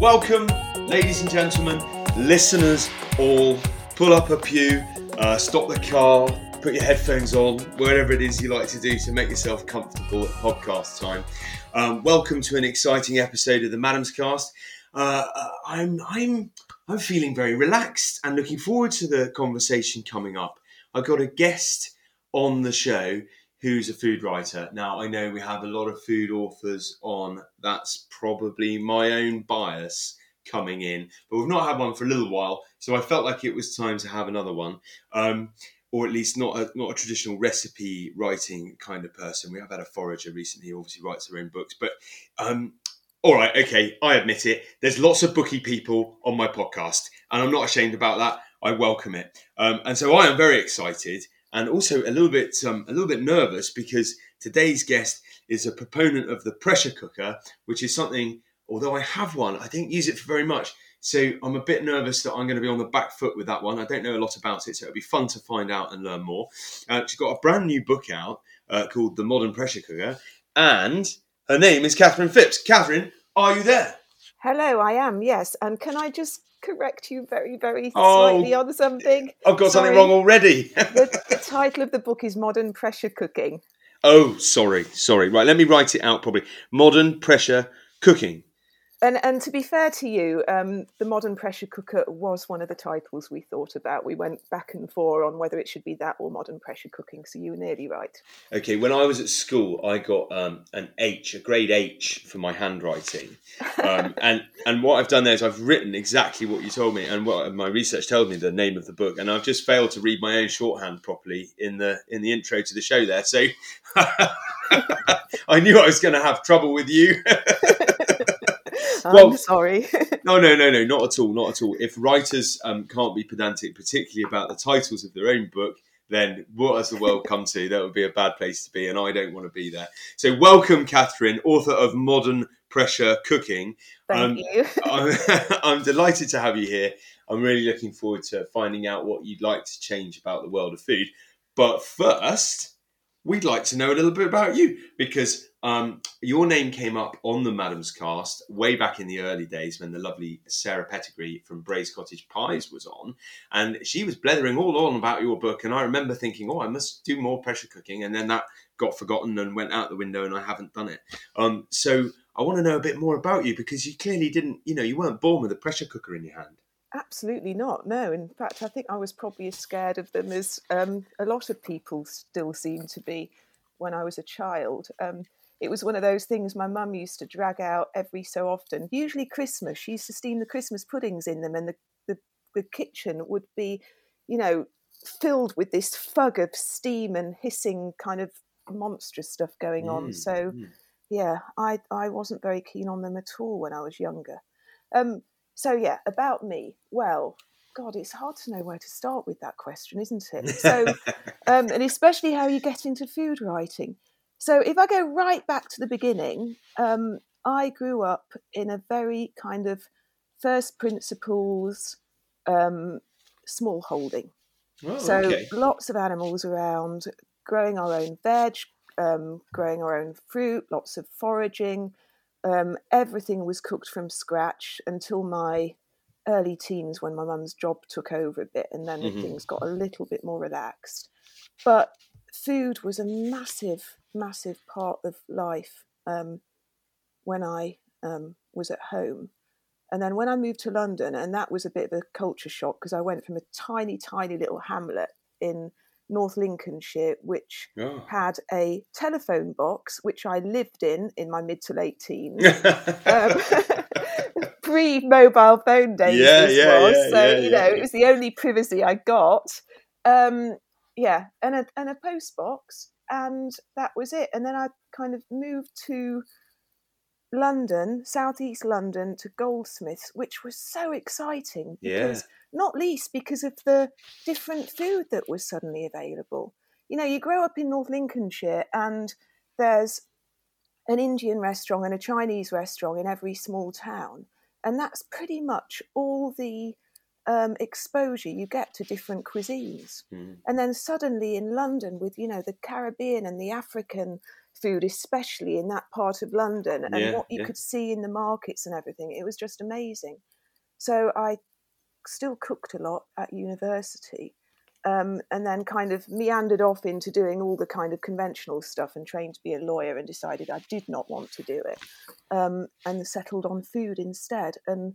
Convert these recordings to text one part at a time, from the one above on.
Welcome, ladies and gentlemen, listeners all. Pull up a pew, uh, stop the car, put your headphones on, whatever it is you like to do to make yourself comfortable at podcast time. Um, welcome to an exciting episode of the Madam's Cast. Uh, I'm I'm I'm feeling very relaxed and looking forward to the conversation coming up. I've got a guest on the show who's a food writer. Now I know we have a lot of food authors on. That's probably my own bias coming in, but we've not had one for a little while, so I felt like it was time to have another one. Um, or at least not a, not a traditional recipe writing kind of person. We have had a forager recently who obviously writes their own books, but um, all right, okay, I admit it. There's lots of booky people on my podcast, and I'm not ashamed about that. I welcome it, um, and so I am very excited and also a little bit um, a little bit nervous because today's guest is a proponent of the pressure cooker, which is something. Although I have one, I don't use it for very much. So I'm a bit nervous that I'm going to be on the back foot with that one. I don't know a lot about it, so it'll be fun to find out and learn more. Uh, she's got a brand new book out uh, called The Modern Pressure Cooker, and her name is Catherine Phipps. Catherine, are you there? Hello, I am, yes. And can I just correct you very, very oh, slightly on something? I've got sorry. something wrong already. the, the title of the book is Modern Pressure Cooking. Oh, sorry, sorry. Right, let me write it out properly. Modern Pressure Cooking and and to be fair to you, um, the modern pressure cooker was one of the titles we thought about. We went back and forth on whether it should be that or modern pressure cooking. So you were nearly right. Okay, when I was at school, I got um, an H, a grade H for my handwriting, um, and and what I've done there is I've written exactly what you told me, and what my research told me the name of the book, and I've just failed to read my own shorthand properly in the in the intro to the show there. So I knew I was going to have trouble with you. I'm well, sorry. no, no, no, no, not at all, not at all. If writers um, can't be pedantic, particularly about the titles of their own book, then what has the world come to? That would be a bad place to be, and I don't want to be there. So, welcome, Catherine, author of Modern Pressure Cooking. Thank um, you. I'm, I'm delighted to have you here. I'm really looking forward to finding out what you'd like to change about the world of food. But first, we'd like to know a little bit about you because um, your name came up on the Madam's cast way back in the early days when the lovely Sarah Pettegree from Bray's Cottage Pies was on, and she was blethering all on about your book. And I remember thinking, oh, I must do more pressure cooking, and then that got forgotten and went out the window, and I haven't done it. Um, so I want to know a bit more about you because you clearly didn't, you know, you weren't born with a pressure cooker in your hand. Absolutely not. No, in fact, I think I was probably as scared of them as um, a lot of people still seem to be when I was a child. Um, it was one of those things my mum used to drag out every so often. Usually Christmas, she used to steam the Christmas puddings in them, and the, the, the kitchen would be, you know, filled with this fug of steam and hissing kind of monstrous stuff going on. Mm, so, mm. yeah, I I wasn't very keen on them at all when I was younger. Um, so yeah, about me. Well, God, it's hard to know where to start with that question, isn't it? So, um, and especially how you get into food writing. So if I go right back to the beginning, um, I grew up in a very kind of first principles um, small holding. Oh, so okay. lots of animals around, growing our own veg, um, growing our own fruit, lots of foraging. Um, everything was cooked from scratch until my early teens when my mum's job took over a bit and then mm-hmm. things got a little bit more relaxed. But food was a massive massive part of life um, when I um, was at home. And then when I moved to London, and that was a bit of a culture shock because I went from a tiny, tiny little hamlet in North Lincolnshire, which oh. had a telephone box, which I lived in in my mid to late teens. um, Pre mobile phone days, yeah, yeah, was. Yeah, so, you know, it was the only privacy I got. Um, yeah, and a, and a post box and that was it. And then I kind of moved to London, southeast London, to Goldsmiths, which was so exciting because yeah. not least because of the different food that was suddenly available. You know, you grow up in North Lincolnshire and there's an Indian restaurant and a Chinese restaurant in every small town. And that's pretty much all the um, exposure you get to different cuisines. Mm. And then suddenly in London, with you know the Caribbean and the African food, especially in that part of London, and Yeah, what you yeah. could see in the markets and everything. It was just amazing. So I still cooked a lot at university. Um, and then kind of meandered off into doing all the kind of conventional stuff and trained to be a lawyer and decided I did not want to do it um, and settled on food instead and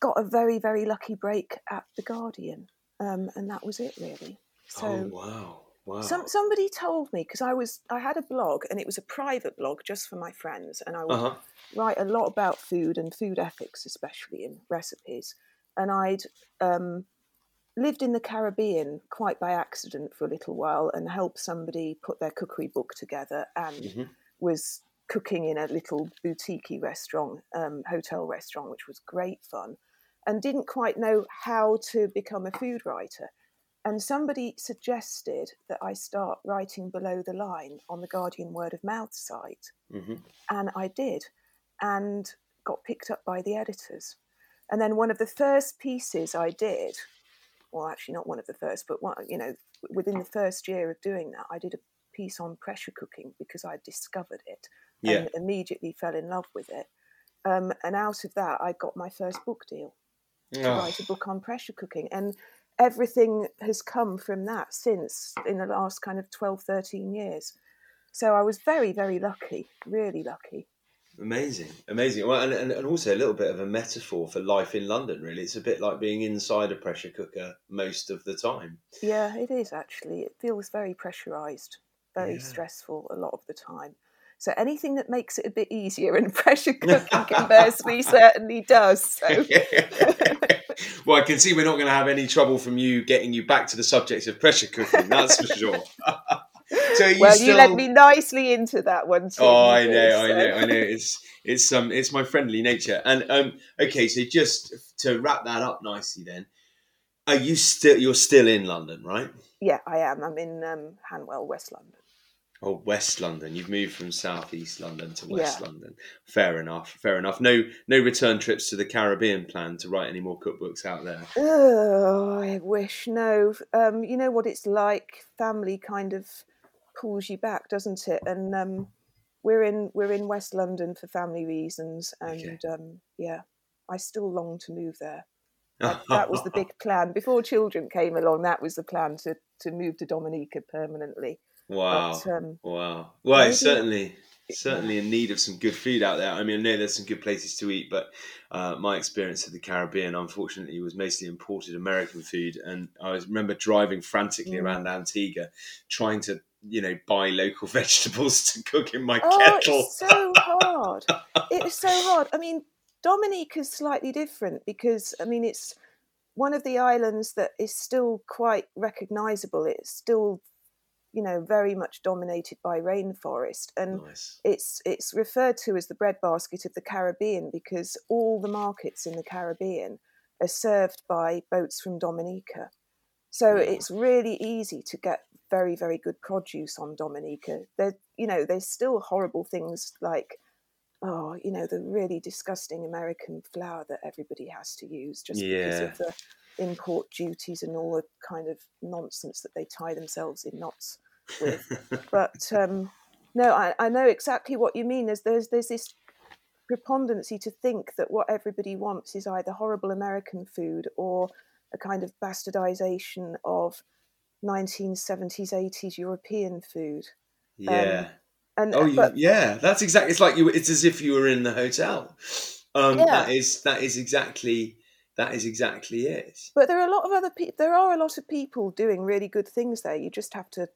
got a very, very lucky break at The Guardian. Um, and that was it really. So oh wow, wow. some, somebody told me because I was I had a blog and it was a private blog just for my friends and I would uh huh. write a lot about food and food ethics, especially in recipes. And I'd um, lived in the Caribbean quite by accident for a little while and helped somebody put their cookery book together and Mhm. was cooking in a little boutique restaurant, um, hotel restaurant, which was great fun, and didn't quite know how to become a food writer. And somebody suggested that I start writing below the line on the Guardian Word of Mouth site hmm and I did, and got picked up by the editors. And then one of the first pieces I did, well, actually not one of the first, but one, you know, within the first year of doing that, I did a piece on pressure cooking because I discovered it Yeah. and immediately fell in love with it. Um, and out of that, I got my first book deal to Oh, write a book on pressure cooking. And everything has come from that since in the last kind of 12, 13 years. So I was very, very lucky, really lucky. amazing, amazing. Well, and, and, and also a little bit of a metaphor for life in London. Really, it's a bit like being inside a pressure cooker most of the time. Yeah, it is actually. It feels very pressurized, very Yeah. stressful a lot of the time. So anything that makes it a bit easier and pressure cooking conversely certainly does. So well, I can see we're not going to have any trouble from you getting you back to the subject of pressure cooking. That's for sure. so you well, still... you led me nicely into that one. Tim, Oh, I know, did, I know, I know. It's it's um it's my friendly nature. And um okay, so just to wrap that up nicely, then, are you still you're still in London, right? Yeah, I am. I'm in um, Hanwell, West London. Oh, West London. You've moved from South East London to West Yeah. London. Fair enough. Fair enough. No, no return trips to the Caribbean planned to write any more cookbooks out there. Oh, I wish no. Um, you know what it's like. Family kind of pulls you back, doesn't it? And um, we're in we're in West London for family reasons, and Okay. um, yeah, I still long to move there. That, that was the big plan before children came along. That was the plan to to move to Dominica permanently. Wow. But um, Wow. Well, Maybe- certainly certainly in need of some good food out there. I mean, I know there's some good places to eat, but uh, my experience of the Caribbean, unfortunately, was mostly imported American food. And I was, remember driving frantically Mm. around Antigua, trying to you know buy local vegetables to cook in my oh, kettle. it's so hard. it is so hard. I mean, Dominica is slightly different because I mean it's one of the islands that is still quite recognizable. It's still, you know, very much dominated by rainforest, and Nice. it's it's referred to as the breadbasket of the Caribbean because all the markets in the Caribbean are served by boats from Dominica. So Wow. it's really easy to get very very good produce on Dominica. There, you know, there's still horrible things like. Oh, you know the really disgusting American flour that everybody has to use just because of the import duties and all the kind of nonsense that they tie themselves in knots with but um, no, I, I know exactly what you mean. There's, there's there's this preponderancy to think that what everybody wants is either horrible American food or a kind of bastardization of 1970s 80s European food. yeah. And oh, you, but yeah. That's exactly. It's like you. It's as if you were in the hotel. Um, Yeah. That is. That is exactly. That is exactly it. but there are a lot of other people. There are a lot of people doing really good things there. You just have to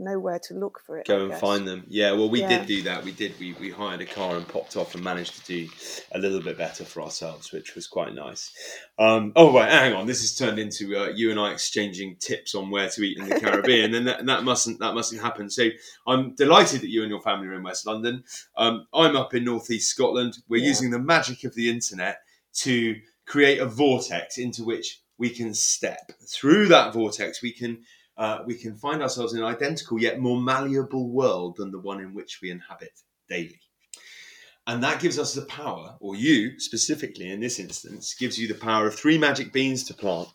know where to look for it. I go and guess. find them. Yeah, well, we Yeah. did do that. We did. We, we hired a car and popped off and managed to do a little bit better for ourselves, which was quite nice. Um, oh, right, hang on. This has turned into uh, you and I exchanging tips on where to eat in the Caribbean, and that, that mustn't that mustn't happen. So I'm delighted that you and your family are in West London. Um, I'm up in Northeast Scotland. We're Yeah. using the magic of the internet to create a vortex into which we can step through that vortex. We can uh, we can find ourselves in an identical yet more malleable world than the one in which we inhabit daily. And that gives us the power, or you specifically in this instance, gives you the power of three magic beans to plant.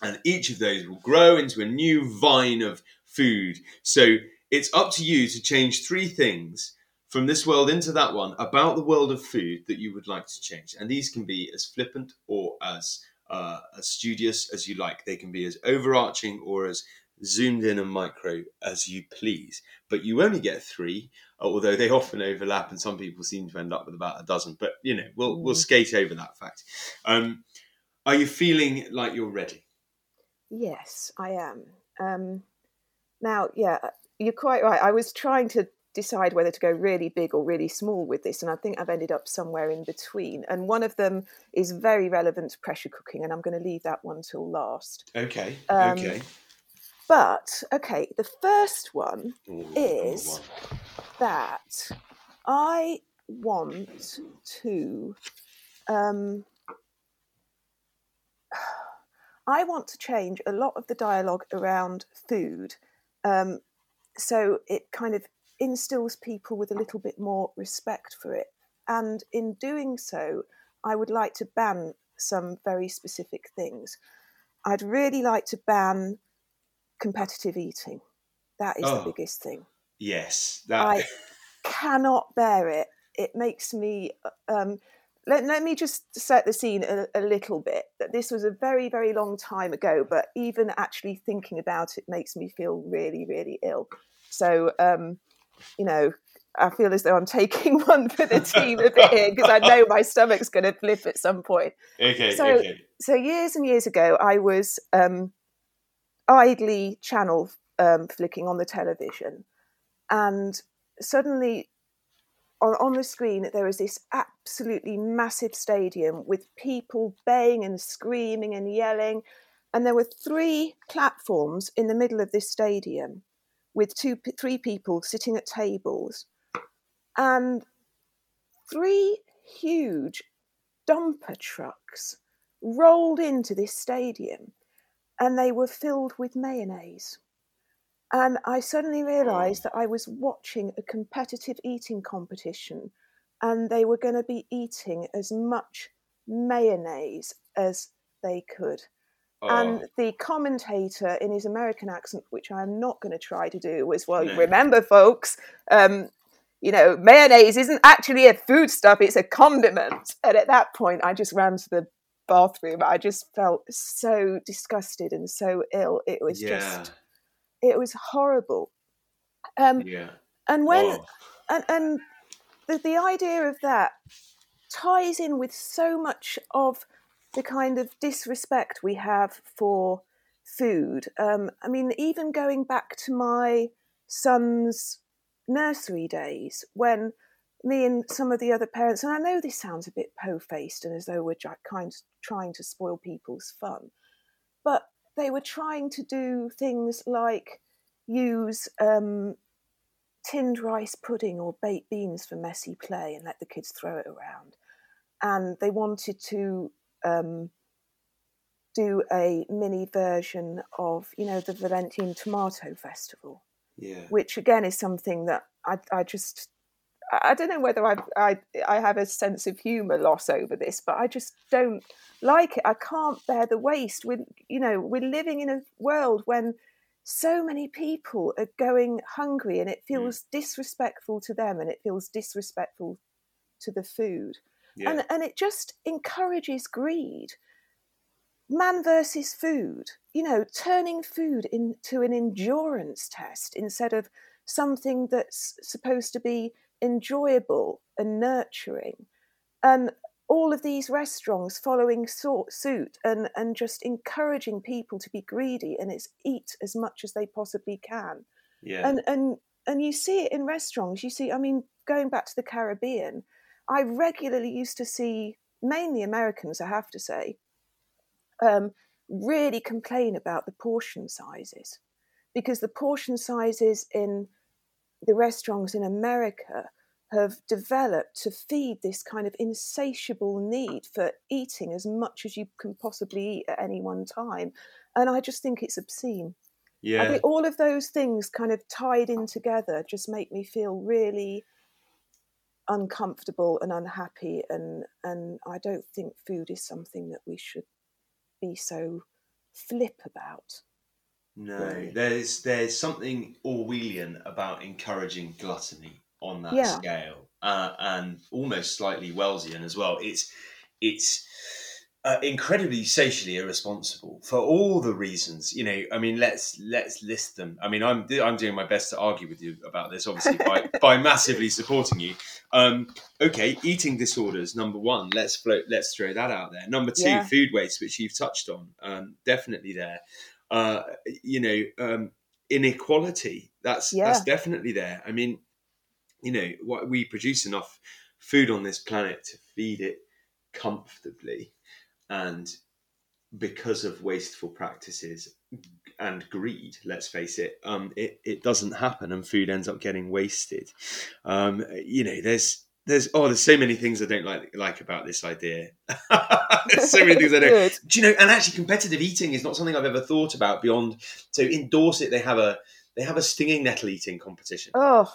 And each of those will grow into a new vine of food. So it's up to you to change three things from this world into that one about the world of food that you would like to change. And these can be as flippant or as uh, as studious as you like. They can be as overarching or as zoomed in and micro as you please. But you only get three, although they often overlap, and some people seem to end up with about a dozen. But you know, we'll mm. we'll skate over that fact. Um, are you feeling like you're ready? Yes, I am. Um, now, yeah, you're quite right. I was trying to decide whether to go really big or really small with this, and I think I've ended up somewhere in between. And one of them is very relevant to pressure cooking, and I'm going to leave that one till last. Okay. Um, okay. But okay, the first one Ooh, is one. that I want to. Um, I want to change a lot of the dialogue around food, um, so it kind of instills people with a little bit more respect for it. And in doing so, I would like to ban some very specific things. I'd really like to ban competitive eating. That is oh, the biggest thing. Yes, that... I cannot bear it. It makes me. Um, let, let me just set the scene a, a little bit. That this was a very, very long time ago, but even actually thinking about it makes me feel really, really ill. So, um, you know, I feel as though I'm taking one for the team a bit here because I know my stomach's going to flip at some point. Okay. So, okay. so years and years ago, I was um, idly channel um, flicking on the television, and suddenly on, on the screen there was this absolutely massive stadium with people baying and screaming and yelling, and there were three platforms in the middle of this stadium with two three people sitting at tables, and three huge dumper trucks rolled into this stadium and they were filled with mayonnaise. And I suddenly realized that I was watching a competitive eating competition and they were going to be eating as much mayonnaise as they could. Oh. And the commentator in his American accent, which I am not going to try to do, was, well, no. remember, folks, um, you know, mayonnaise isn't actually a foodstuff, it's a condiment. And at that point, I just ran to the bathroom, I just felt so disgusted and so ill. It was yeah. just, it was horrible. Um, yeah. And when, oh. and, and the, the idea of that ties in with so much of the kind of disrespect we have for food. Um, I mean, even going back to my son's nursery days when me and some of the other parents, and I know this sounds a bit po faced and as though we're kind of trying to spoil people's fun, but they were trying to do things like use um, tinned rice pudding or baked beans for messy play and let the kids throw it around. And they wanted to um, do a mini version of, you know, the Valencian Tomato Festival. Yeah. Which again is something that I, I just I don't know whether I, I I have a sense of humour loss over this, but I just don't like it. I can't bear the waste. We, you know, we're living in a world when so many people are going hungry, and it mm. feels mm. disrespectful to them, and it feels disrespectful to the food, yeah. and and it just encourages greed. Man versus food, you know, turning food into an endurance test instead of something that's supposed to be enjoyable and nurturing. And all of these restaurants following suit and, and just encouraging people to be greedy and it's eat as much as they possibly can. Yeah. And and and you see it in restaurants. You see, I mean, going back to the Caribbean, I regularly used to see mainly Americans, I have to say, um, really complain about the portion sizes because the portion sizes in the restaurants in America have developed to feed this kind of insatiable need for eating as much as you can possibly eat at any one time. And I just think it's obscene. Yeah. I think all of those things kind of tied in together just make me feel really uncomfortable and unhappy and and I don't think food is something that we should be so flip about. No, Really. there's there's something Orwellian about encouraging gluttony on that Yeah. scale, uh, and almost slightly Wellesian as well. It's it's uh, incredibly socially irresponsible for all the reasons. You know, I mean, let's let's list them. I mean, I'm I'm doing my best to argue with you about this, obviously by by massively supporting you. Um, okay, eating disorders. Number one, let's float. Let's throw that out there. Number two, Yeah. food waste, which you've touched on, um, definitely there. Uh, you know, um, inequality. That's that's definitely there. I mean, you know, what we produce enough food on this planet to feed it comfortably, and because of wasteful practices and greed, let's face it, um, it, it doesn't happen, and food ends up getting wasted. Um, you know, there's there's oh, there's so many things I don't like like about this idea. there's so many things I don't. Do you know? And actually, competitive eating is not something I've ever thought about beyond. So in Dorset, they have a they have a stinging nettle eating competition, Oh,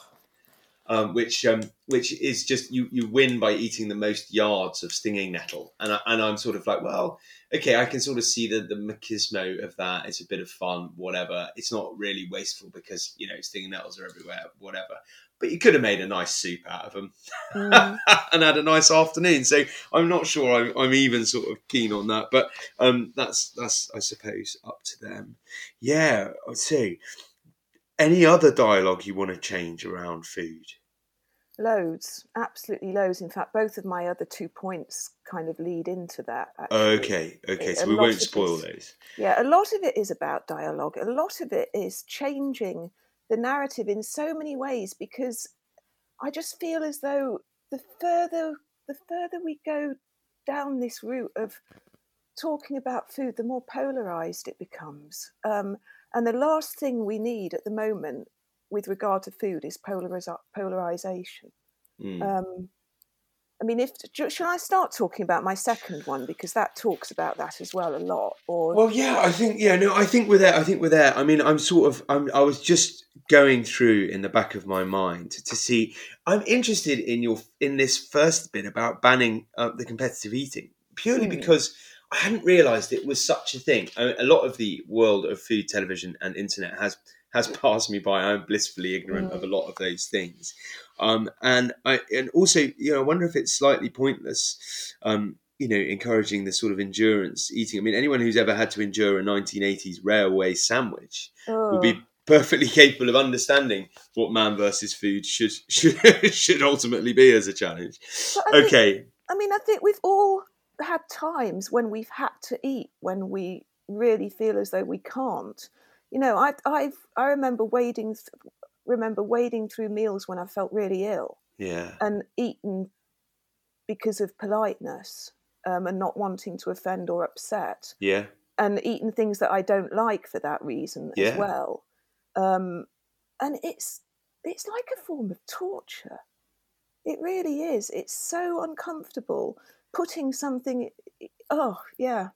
um, which um, which is just you you win by eating the most yards of stinging nettle, and I, and I'm sort of like, well, okay, I can sort of see the the machismo of that. It's a bit of fun, whatever. It's not really wasteful because you know stinging nettles are everywhere, whatever. But you could have made a nice soup out of them mm, and had a nice afternoon. So I'm not sure I'm, I'm even sort of keen on that, but um, that's that's I suppose up to them. Yeah, I'd say. Any other dialogue you want to change around food? loads, absolutely loads. In fact, both of my other two points kind of lead into that. Actually. Okay, okay, A so we won't spoil those. Yeah, a lot of it is about dialogue. A lot of it is changing the narrative in so many ways because I just feel as though the further the further we go down this route of talking about food, the more polarized it becomes. Um, and the last thing we need at the moment with regard to food is polariz- polarization. Mm. Um, I mean, if shall I start talking about my second one because that talks about that as well a lot? Or Well, yeah, I think yeah, no, I think we're there. I think we're there. I mean, I'm sort of, I'm, I was just going through in the back of my mind to see. I'm interested in your in this first bit about banning uh, the competitive eating purely Hmm. because I hadn't realised it was such a thing. A lot of the world of food, television, and internet has has passed me by. I'm blissfully ignorant of a lot of those things, um, and I and also you know I wonder if it's slightly pointless. Um, you know, encouraging this sort of endurance eating. I mean, anyone who's ever had to endure a 1980s railway sandwich will Oh. be perfectly capable of understanding what man versus food should should should ultimately be as a challenge. Think- Okay, I mean, I think we've all had times when we've had to eat when we really feel as though we can't. You know, I I've I remember wading th- remember wading through meals when I felt really ill yeah, and eaten because of politeness um, and not wanting to offend or upset, yeah, and eaten things that I don't like for that reason Yeah. as well. Um, and it's it's like a form of torture. It really is. It's so uncomfortable putting something. Oh yeah,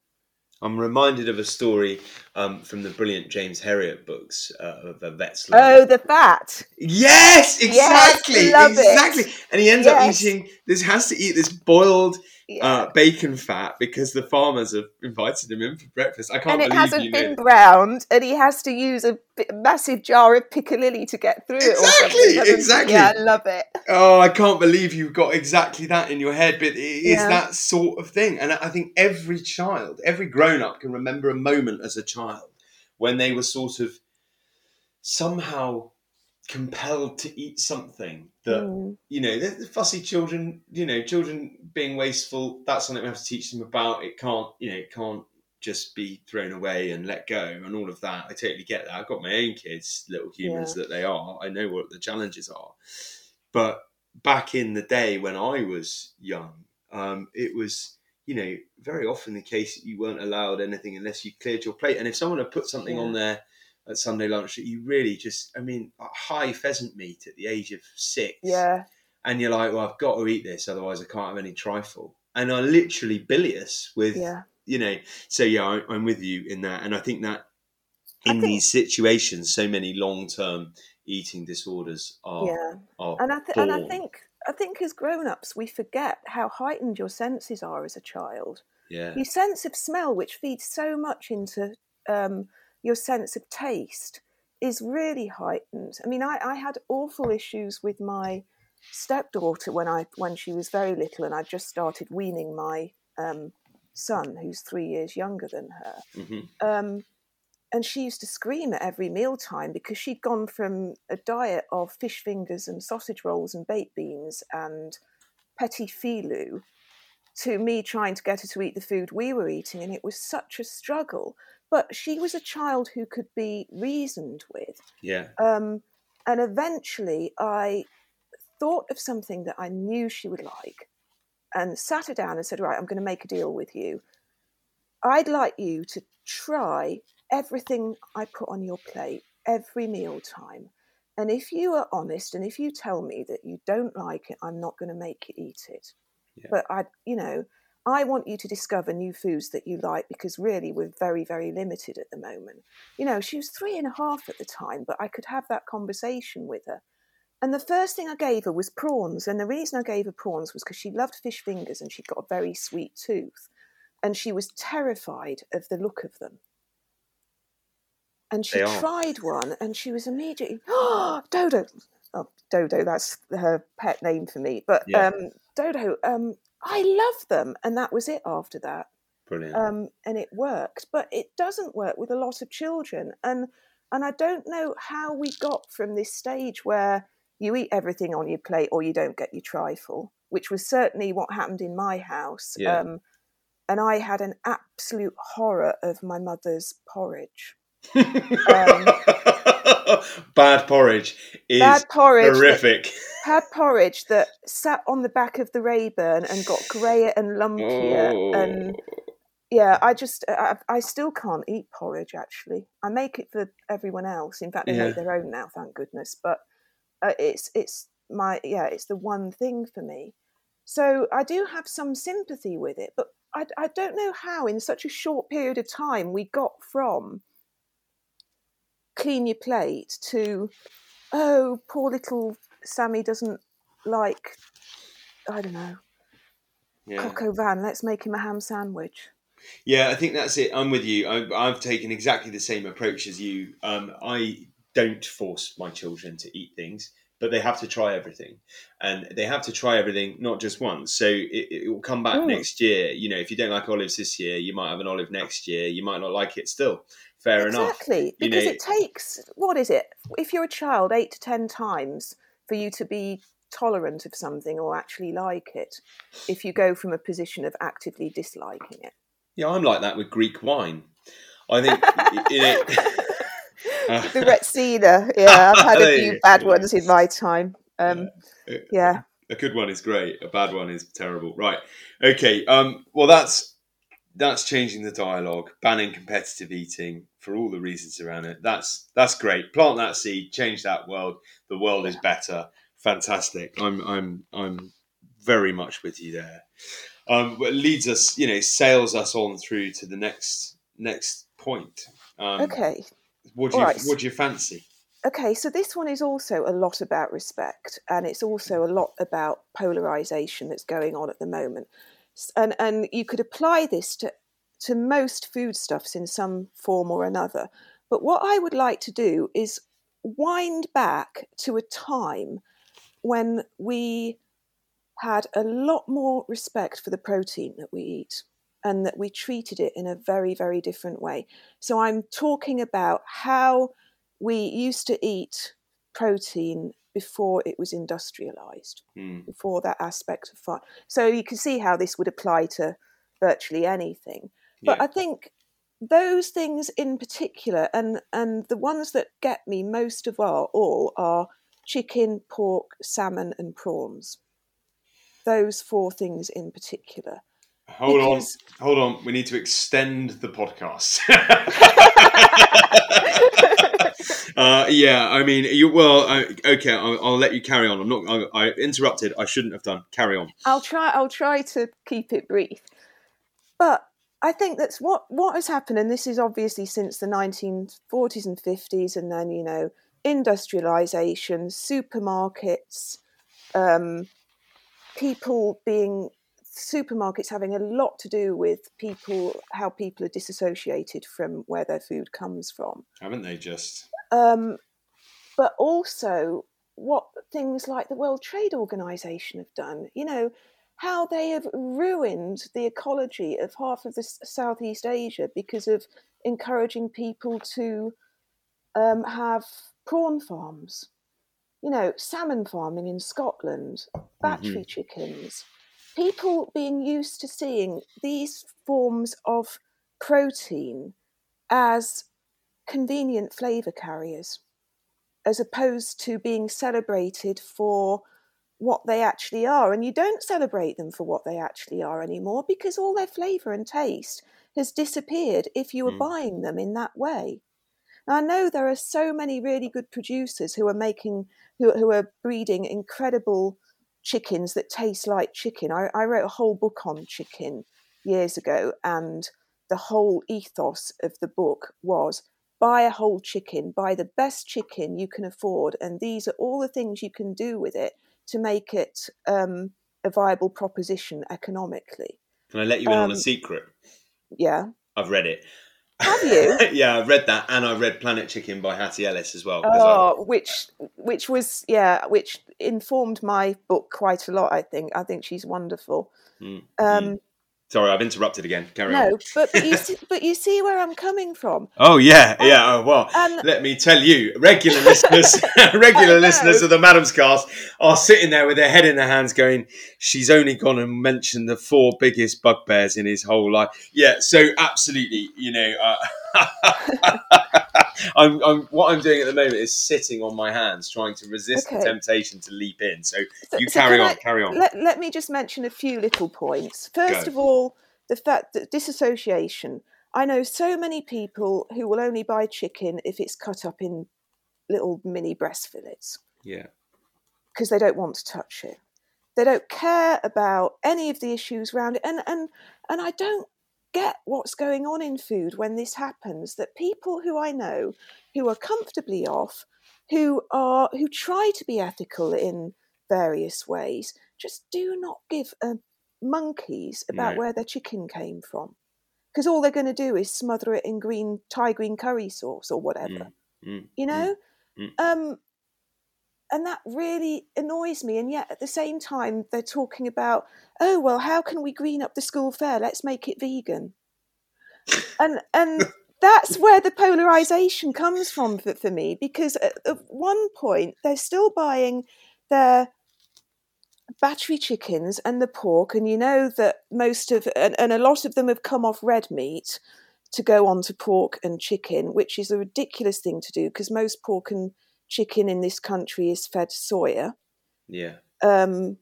I'm reminded of a story um, from the brilliant James Herriot books uh, of a vet's life. Oh, the fat. Yes, Yes, exactly, it. exactly. And he ends up eating. This has to eat this boiled Yeah. uh, bacon fat because the farmers have invited him in for breakfast. I can't and it hasn't know been this. browned, and he has to use a massive jar of piccalilli to get through it. Exactly, hasn't he? exactly. Yeah, I love it. Oh, I can't believe you've got exactly that in your head, but it is Yeah. that sort of thing. And I think every child, every grown up can remember a moment as a child when they were sort of somehow compelled to eat something that, Mm, you know, the, fussy children, you know, children being wasteful, that's something we have to teach them about. It can't, you know, it can't just be thrown away and let go and all of that. I totally get that. I've got my own kids, little humans that they are. I know what the challenges are. But back in the day when I was young, um, it was, you know, very often the case that you weren't allowed anything unless you cleared your plate. And if someone had put something on there at Sunday lunch that you really just, I mean, high pheasant meat at the age of six, yeah, and you're like, well, I've got to eat this, otherwise I can't have any trifle. And are literally bilious with, yeah. you know, so yeah, I, I'm with you in that. And I think that in think- these situations, so many long term eating disorders are, Yeah. are And I th- and I think I think as grown-ups we forget how heightened your senses are as a child. yeah, Your sense of smell, which feeds so much into um, your sense of taste is really heightened. I mean, I, I had awful issues with my stepdaughter when I when she was very little, and I just started weaning my um, son, who's three years younger than her. Mm-hmm. Um, and she used to scream at every mealtime because she'd gone from a diet of fish fingers and sausage rolls and baked beans and petit filou to me trying to get her to eat the food we were eating, and it was such a struggle. But she was a child who could be reasoned with. Yeah. Um, and eventually, I thought of something that I knew she would like and sat her down and said, Right, I'm going to make a deal with you. I'd like you to try everything I put on your plate every meal time. And if you are honest and if you tell me that you don't like it, I'm not going to make you eat it. Yeah. But I, you know, I want you to discover new foods that you like because really we're very, very limited at the moment. You know, she was three and a half at the time, but I could have that conversation with her. And the first thing I gave her was prawns. And the reason I gave her prawns was because she loved fish fingers and she'd got a very sweet tooth. And she was terrified of the look of them. And she tried one and she was immediately, oh, Dodo. Oh, Dodo, that's her pet name for me. But Yeah. um, Dodo, um, I love them. And that was it after that Brilliant. um, and it worked. But it doesn't work with a lot of children, and and I don't know how we got from this stage where you eat everything on your plate or you don't get your trifle, which was certainly what happened in my house. Yeah. Um, and I had an absolute horror of my mother's porridge. Bad porridge is Bad porridge. that- horrific. Had porridge that sat on the back of the Rayburn and got greyer and lumpier Oh. and yeah, I just I, I still can't eat porridge. Actually, I make it for everyone else. In fact, they Yeah. make their own now, thank goodness. But uh, it's it's my yeah, it's the one thing for me. So I do have some sympathy with it, but I, I don't know how in such a short period of time we got from clean your plate to oh poor little Sammy doesn't like I don't know Yeah. coq au vin. Let's make him a ham sandwich. Yeah, I think that's it. I'm with you. I, I've taken exactly the same approach as you. Um, I don't force my children to eat things, but they have to try everything, and they have to try everything not just once. So it, it will come back Mm. next year. You know, if you don't like olives this year, you might have an olive next year. You might not like it still. Fair enough. Exactly, because know- it takes what is it? If you're a child, eight to ten times for you to be tolerant of something or actually like it. If you go from a position of actively disliking it. Yeah, I'm like that with Greek wine. I think you know. the Retsina, yeah, I've had a few bad ones in my time. Um, yeah, A good one is great. A bad one is terrible. Right. Okay. Um. Well, that's that's changing the dialogue, banning competitive eating for all the reasons around it. That's that's great. Plant that seed, change that world. The world is better. Fantastic. I'm I'm I'm very much with you there. Um, but it leads us, you know, sails us on through to the next next point. Um, okay. What do you right. what do you fancy? Okay, so this one is also a lot about respect, and it's also a lot about polarization that's going on at the moment. And and you could apply this to to most foodstuffs in some form or another. But what I would like to do is wind back to a time when we had a lot more respect for the protein that we eat and that we treated it in a very, very different way. So I'm talking about how we used to eat protein before it was industrialized, Hmm. before that aspect of fun. So you can see how this would apply to virtually anything. But Yeah. I think those things in particular, and and the ones that get me most of all, all are chicken, pork, salmon, and prawns. Those four things in particular. Hold Because- on, hold on. We need to extend the podcast. uh, yeah, I mean, you. Well, I, okay, I'll, I'll let you carry on. I'm not. I, I interrupted. I shouldn't have done. Carry on. I'll try. I'll try to keep it brief. But I think that's what what has happened, and this is obviously since the 1940s and 50s, and then you know industrialization, supermarkets, um, people being supermarkets having a lot to do with people, how people are disassociated from where their food comes from. Haven't they just? Um, but also what things like the World Trade Organization have done. You know, how they have ruined the ecology of half of the Southeast Asia because of encouraging people to um, have prawn farms. You know, salmon farming in Scotland, battery mm-hmm. chickens. People being used to seeing these forms of protein as convenient flavour carriers, as opposed to being celebrated for what they actually are. And you don't celebrate them for what they actually are anymore because all their flavour and taste has disappeared if you were mm. buying them in that way. Now, I know there are so many really good producers who are making, who, who are breeding incredible chickens that taste like chicken. I, I wrote a whole book on chicken years ago, and the whole ethos of the book was buy a whole chicken, buy the best chicken you can afford, and these are all the things you can do with it to make it um, a viable proposition economically. Can I let you in um, on a um, secret? Yeah. I've read it. Have you? yeah, I've read that, and I read Planet Chicken by Hattie Ellis as well. Oh, I... which which was yeah, which informed my book quite a lot. I think I think she's wonderful. Mm, um, mm. Sorry, I've interrupted again. Carry no, on. No, but, but you see, but you see where I'm coming from. Oh yeah, um, yeah. Oh, well, let me tell you, regular listeners, regular listeners of the Madam's Cast are sitting there with their head in their hands, going, "She's only gone and mentioned the four biggest bugbears in his whole life." Yeah, so absolutely, you know. Uh, I'm, I'm, what I'm doing at the moment is sitting on my hands, trying to resist okay. the temptation to leap in. So, so you so carry on, I, carry on. Let, let me just mention a few little points. First Go. of all, the fact that disassociation. I know so many people who will only buy chicken if it's cut up in little mini breast fillets. Yeah. Because they don't want to touch it. They don't care about any of the issues around it. And and and I don't get what's going on in food when this happens that people who I know who are comfortably off, who are who try to be ethical in various ways, just do not give a monkeys about where their chicken came from. Because all they're going to do is smother it in green Thai green curry sauce or whatever. Mm, mm, you mm, know? Mm, um, and that really annoys me. And yet at the same time, they're talking about, oh well, how can we green up the school fair? Let's make it vegan. and and that's where the polarization comes from for, for me because at, at one point they're still buying their battery chickens and the pork, and you know that most of and, and a lot of them have come off red meat to go on to pork and chicken, which is a ridiculous thing to do because most pork and chicken in this country is fed soya. Yeah. Um,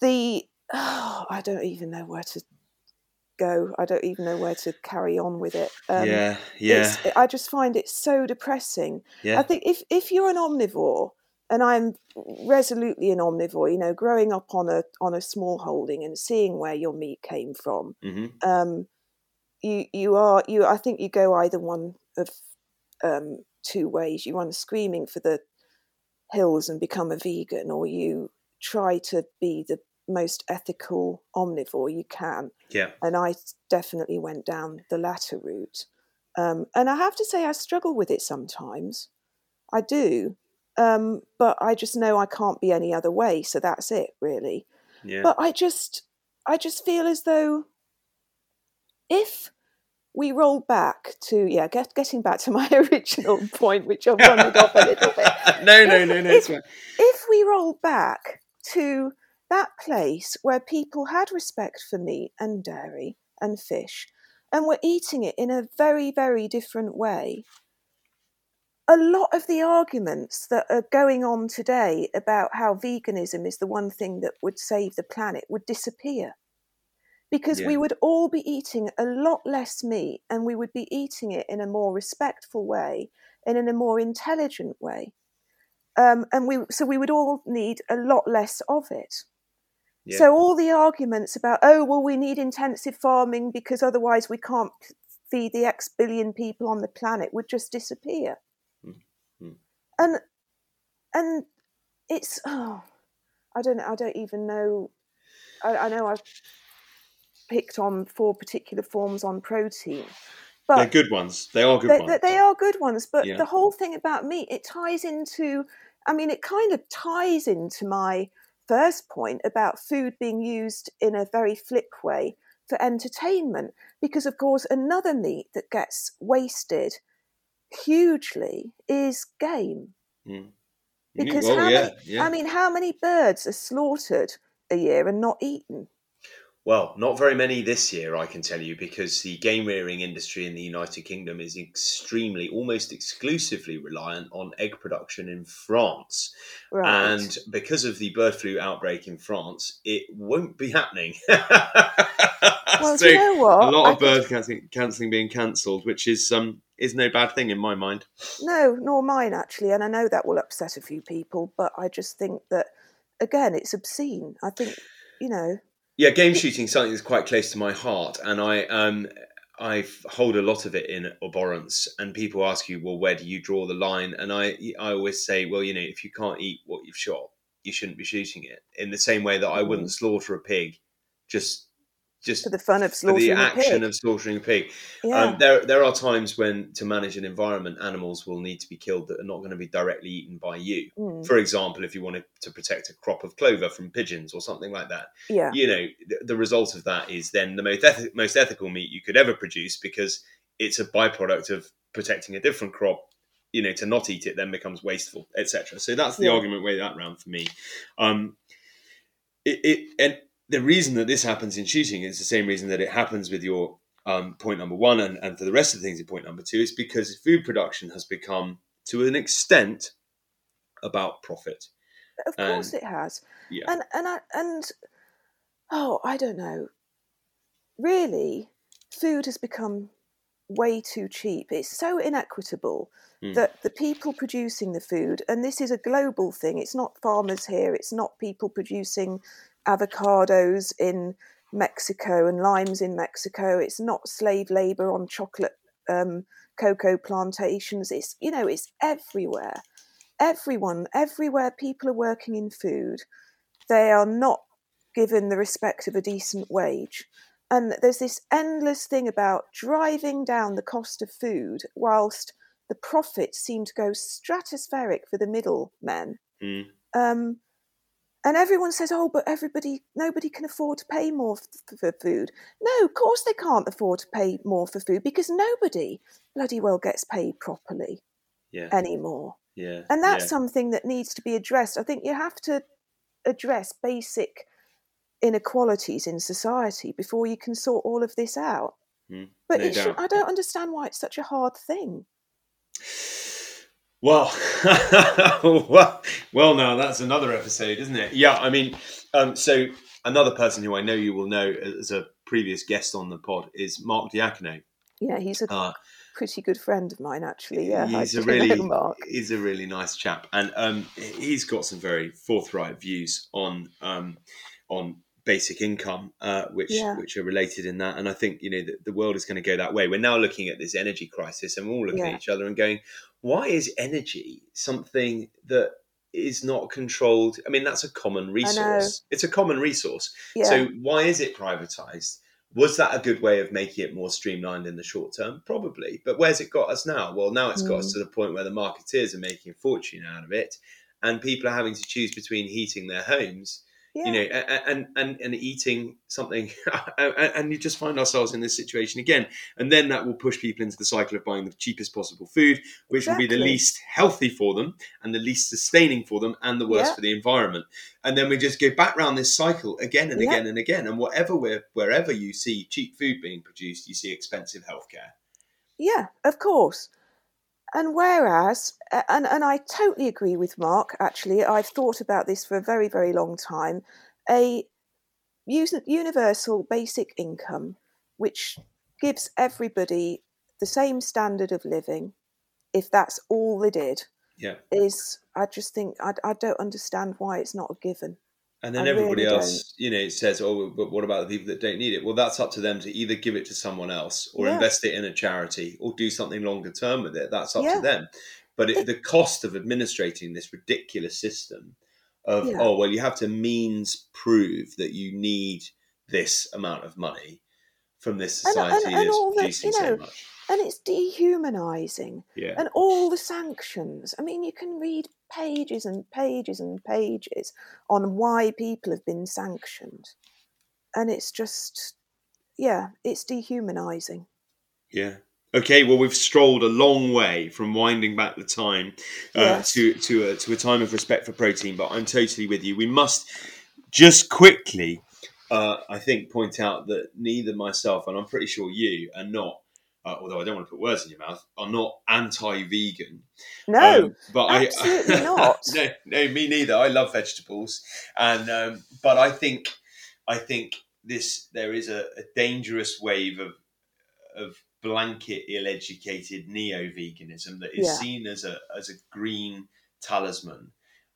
the oh, I don't even know where to go. I don't even know where to carry on with it. Um, yeah, yeah. I just find it so depressing. Yeah. I think if if you're an omnivore, and I'm resolutely an omnivore, you know, growing up on a on a small holding and seeing where your meat came from, mm-hmm. um, you you are you. I think you go either one of um, two ways. You run screaming for the hills and become a vegan, or you try to be the most ethical omnivore you can. Yeah. And I definitely went down the latter route. Um, and I have to say, I struggle with it sometimes. I do. Um, but I just know I can't be any other way. So that's it, really. Yeah. But I just, I just feel as though if we roll back to yeah, get, getting back to my original point, which I've wandered off a little bit. no, no, no, no. If, if we roll back to that place where people had respect for meat and dairy and fish and were eating it in a very, very different way, a lot of the arguments that are going on today about how veganism is the one thing that would save the planet would disappear because yeah. we would all be eating a lot less meat and we would be eating it in a more respectful way and in a more intelligent way. Um, and we so we would all need a lot less of it. Yeah. So all the arguments about oh well we need intensive farming because otherwise we can't feed the X billion people on the planet would just disappear. Mm-hmm. And and it's oh I don't I don't even know I, I know I've picked on four particular forms on protein, but They're good ones. They are good they, ones. they- they are good ones. But Yeah. the whole thing about meat, it ties into. I mean, it kind of ties into my first point about food being used in a very flick way for entertainment, because of course another meat that gets wasted hugely is game. Mm. Because well, how yeah, many, yeah. I mean, how many birds are slaughtered a year and not eaten? Well, not very many this year, I can tell you, because the game rearing industry in the United Kingdom is extremely, almost exclusively reliant on egg production in France. Right. And because of the bird flu outbreak in France, it won't be happening. well, so you know what? a lot of could- bird cancelling, cancelling being cancelled, which is um is no bad thing in my mind. No, nor mine actually, and I know that will upset a few people, but I just think that again, it's obscene. I think you know, Yeah, game shooting something that's quite close to my heart, and I um I hold a lot of it in abhorrence. And people ask you, well, where do you draw the line? And I I always say, well, you know, if you can't eat what you've shot, you shouldn't be shooting it. In the same way that I wouldn't slaughter a pig, just just for the fun of for slaughtering the action of slaughtering a pig. yeah, Um, there, there are times when, to manage an environment, animals will need to be killed that are not going to be directly eaten by you. Mm, For example, if you wanted to protect a crop of clover from pigeons or something like that, yeah, you know, the, the result of that is then the most, eth- most ethical meat you could ever produce because it's a byproduct of protecting a different crop. You know, to not eat it then becomes wasteful, etc. So that's the Yeah. argument way that round for me. Um, it, it and the reason that this happens in shooting is the same reason that it happens with your um, point number one and, and for the rest of the things in point number two is because food production has become to an extent about profit. of course it has. Yeah. And and I, and oh, I don't know. Really, food has become way too cheap. It's so inequitable Mm. that the people producing the food, and this is a global thing. It's not farmers here. It's not people producing avocados in Mexico and limes in Mexico. It's not slave labor on chocolate um, cocoa plantations. It's you know, it's everywhere. Everyone, everywhere people are working in food, they are not given the respect of a decent wage. And there's this endless thing about driving down the cost of food whilst the profits seem to go stratospheric for the middlemen. Mm. Um, and everyone says, oh, but everybody, nobody can afford to pay more f- for food. No, of course they can't afford to pay more for food because nobody bloody well gets paid properly Yeah, anymore. yeah, And that's yeah. something that needs to be addressed. I think you have to address basic inequalities in society before you can sort all of this out. Mm, But no it should. I don't understand why it's such a hard thing. Well, well, well. Now that's another episode, isn't it? Yeah, I mean, um, so another person who I know you will know as a previous guest on the pod is Mark Diacono. Yeah, he's a Uh, pretty good friend of mine, actually. Yeah, he's a really Mark. he's a really nice chap, and um, he's got some very forthright views on um, on basic income, uh, which Yeah. which are related in that. And I think you know the, the world is going to go that way. We're now looking at this energy crisis, and we're all looking Yeah. at each other and going, "Why is energy something that is not controlled. I mean, that's a common resource. It's a common resource. Yeah, So why is it privatized? Was that a good way of making it more streamlined in the short term? Probably. But where's it got us now? Well, now it's got us Mm. to the point where the marketeers are making a fortune out of it, and people are having to choose between heating their homes, yeah. you know, and and and eating something, and you just find ourselves in this situation again, and then that will push people into the cycle of buying the cheapest possible food, which will be the least healthy for them and the least sustaining for them, and the worst Yeah. for the environment and then we just go back round this cycle again and Yeah. again and again. And whatever we're, wherever you see cheap food being produced, you see expensive healthcare. Yeah, of course. And whereas, and, and I totally agree with Mark, actually, I've thought about this for a very, very long time. A universal basic income, which gives everybody the same standard of living, if that's all they did, Yeah. is, I just think, I, I don't understand why it's not a given. And then I everybody really else, you know, says, "Oh, but what about the people that don't need it?" Well, that's up to them to either give it to someone else, or Yeah. invest it in a charity, or do something longer term with it. That's up Yeah. to them. But it, the cost of administrating this ridiculous system of Yeah. oh well you have to means prove that you need this amount of money from this And- and- society and that's all that, you so know, much. and it's dehumanizing Yeah. and all the sanctions i mean you can read pages and pages and pages on why people have been sanctioned and it's just yeah it's dehumanizing Yeah. Okay. Well, we've strolled a long way from winding back the time uh, Yes. to to a, to a time of respect for protein. But I'm totally with you. We must just quickly, uh, I think, point out that neither myself and I'm pretty sure you are not. Uh, although I don't want to put words in your mouth, are not anti-vegan. no Um, but absolutely I, not. no, no, me neither. I love vegetables, and um, but I think, I think this there is a, a dangerous wave of of blanket ill-educated neo-veganism that is Yeah. seen as a as a green talisman.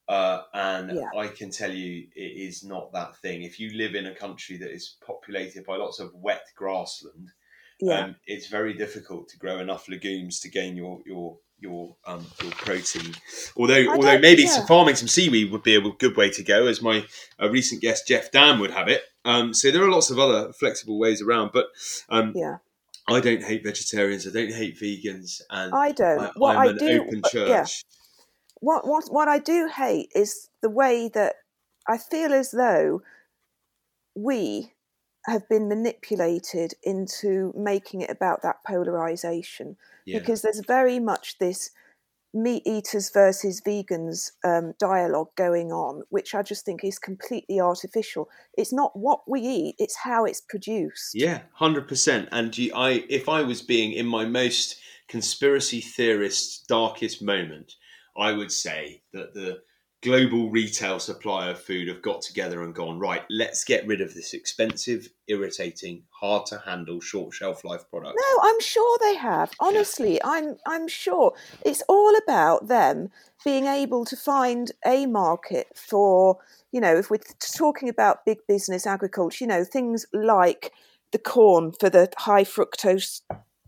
Uh, and Yeah. I can tell you, it is not that thing. If you live in a country that is populated by lots of wet grassland, yeah um, it's very difficult to grow enough legumes to gain your your your um, your protein. Although although maybe yeah. some farming some seaweed would be a good way to go, as my uh, recent guest Jeff Dan would have it. Um, so there are lots of other flexible ways around, but um, yeah I don't hate vegetarians. I don't hate vegans, and i don't I, what I'm i an do open uh, church. yeah what what what I do hate is the way that I feel as though we have been manipulated into making it about that polarization Yeah. because there's very much this meat eaters versus vegans um, dialogue going on, which I just think is completely artificial. It's not what we eat; it's how it's produced. Yeah, hundred percent. And you, I, if I was being in my most conspiracy theorist darkest moment, I would say that the global retail supply of food have got together and gone right. Let's get rid of this expensive, irritating, hard to handle, short shelf life product. No, I'm sure they have. Honestly, I'm I'm sure it's all about them being able to find a market for, you know, if we're talking about big business agriculture, you know, things like the corn for the high fructose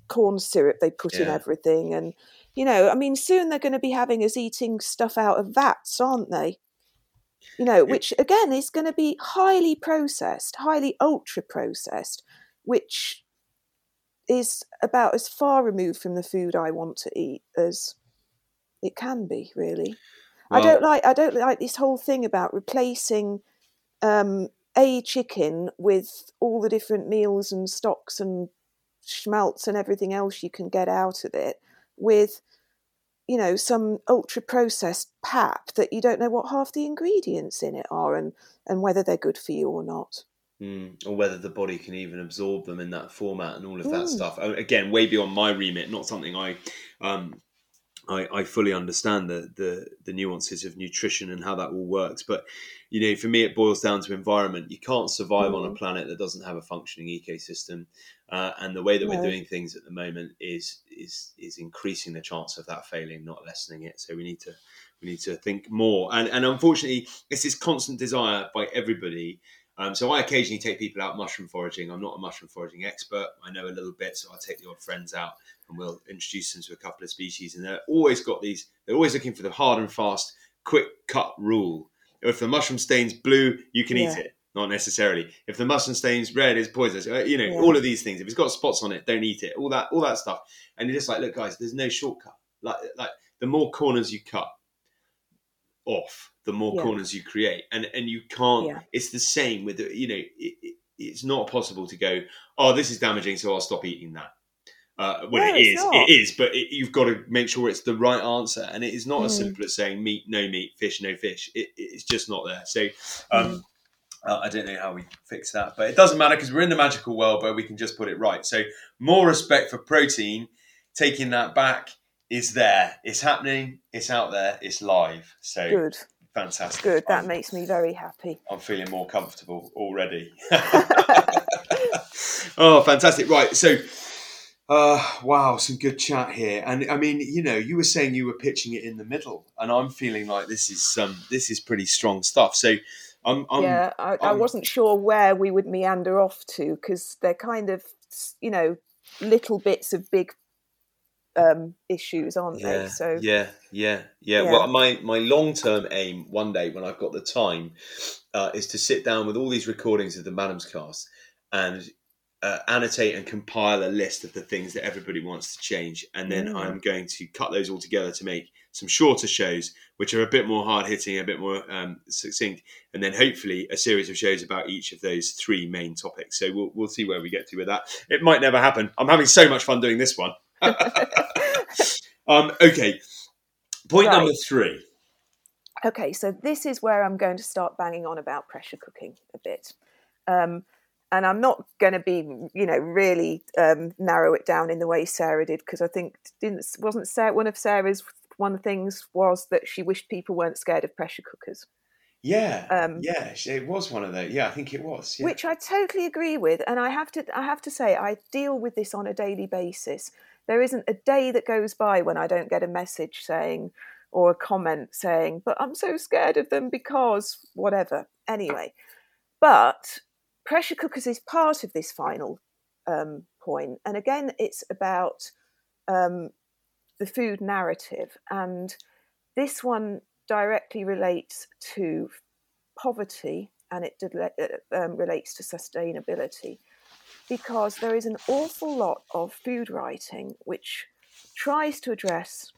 corn syrup they put in everything and you know, I mean soon they're going to be having us eating stuff out of vats, aren't they? You know, which again is going to be highly processed, highly ultra processed, which is about as far removed from the food I want to eat as it can be. Really, I don't like. I don't like this whole thing about replacing um, a chicken with all the different meals and stocks and schmaltz and everything else you can get out of it with you know some ultra processed pap that you don't know what half the ingredients in it are and and whether they're good for you or not Mm, or whether the body can even absorb them in that format and all of that Mm. stuff. Uh, Again, way beyond my remit, not something I, um, I, I fully understand the, the the nuances of nutrition and how that all works. But you know, for me, it boils down to environment. You can't survive on a Mm. planet that doesn't have a functioning ecosystem, uh, and the way that we're doing things at the moment is is is increasing the chance of that failing, not lessening it. So we need to we need to think more. And and unfortunately, it's this constant desire by everybody um, so I occasionally take people out mushroom foraging. I'm not a mushroom foraging expert. I know a little bit, so I take the odd friends out and we'll introduce them to a couple of species. And they're always got these. They're always looking for the hard and fast, quick cut rule. If the mushroom stains blue, you can Yeah. eat it. Not necessarily. If the mushroom stains red, it's poisonous. Uh, You know, Yeah. all of these things. If it's got spots on it, don't eat it. All that, all that stuff. And you're just like, look, guys, there's no shortcut. Like, like the more corners you cut off, the more Yeah. corners you create, and and you can't. It's the same with the, you know, it, it, it's not possible to go, oh, this is damaging, so I'll stop eating that. Uh, when No, it is, it is, but it, you've got to make sure it's the right answer, and it is not as Mm. simple as saying meat, no meat, fish, no fish. It, it's just not there. So, um, uh, I don't know how we fix that, but it doesn't matter because we're in the magical world where we can just put it right. So, more respect for protein, taking that back is there. It's happening. It's out there. It's live. So good fantastic. good that I'm, makes me very happy I'm feeling more comfortable already. oh, fantastic! Right, so. Uh, wow, some good chat here, and I mean, you know, you were saying you were pitching it in the middle, and I'm feeling like this is um, this is pretty strong stuff. So, I'm, I'm yeah I, I I'm- wasn't sure where we would meander off to because they're kind of you know little bits of big um, issues, aren't yeah, they? So yeah, yeah, yeah, Yeah. Well, my my long term aim one day when I've got the time uh, is to sit down with all these recordings of the Madams Cast and uh, annotate and compile a list of the things that everybody wants to change, and then Mm. I'm going to cut those all together to make some shorter shows, which are a bit more hard hitting, a bit more um, succinct, and then hopefully a series of shows about each of those three main topics. So we'll we'll see where we get to with that. It might never happen. I'm having so much fun doing this one. um, okay, point Right. number three. Okay, so this is where I'm going to start banging on about pressure cooking a bit. Um, and I'm not going to be, you know, really um, narrow it down in the way Sarah did because I think didn't wasn't Sarah one of Sarah's one of the things was that she wished people weren't scared of pressure cookers, Yeah, Um, yeah, it was one of those. Yeah, I think it was. Yeah. which I totally agree with. And I have to I have to say I deal with this on a daily basis. There isn't a day that goes by when I don't get a message saying or a comment saying, "But I'm so scared of them because whatever." Anyway, but pressure cookers is part of this final um, point, and again, it's about um, the food narrative, and this one directly relates to poverty and it uh, um, relates to sustainability. Because there is an awful lot of food writing which tries to address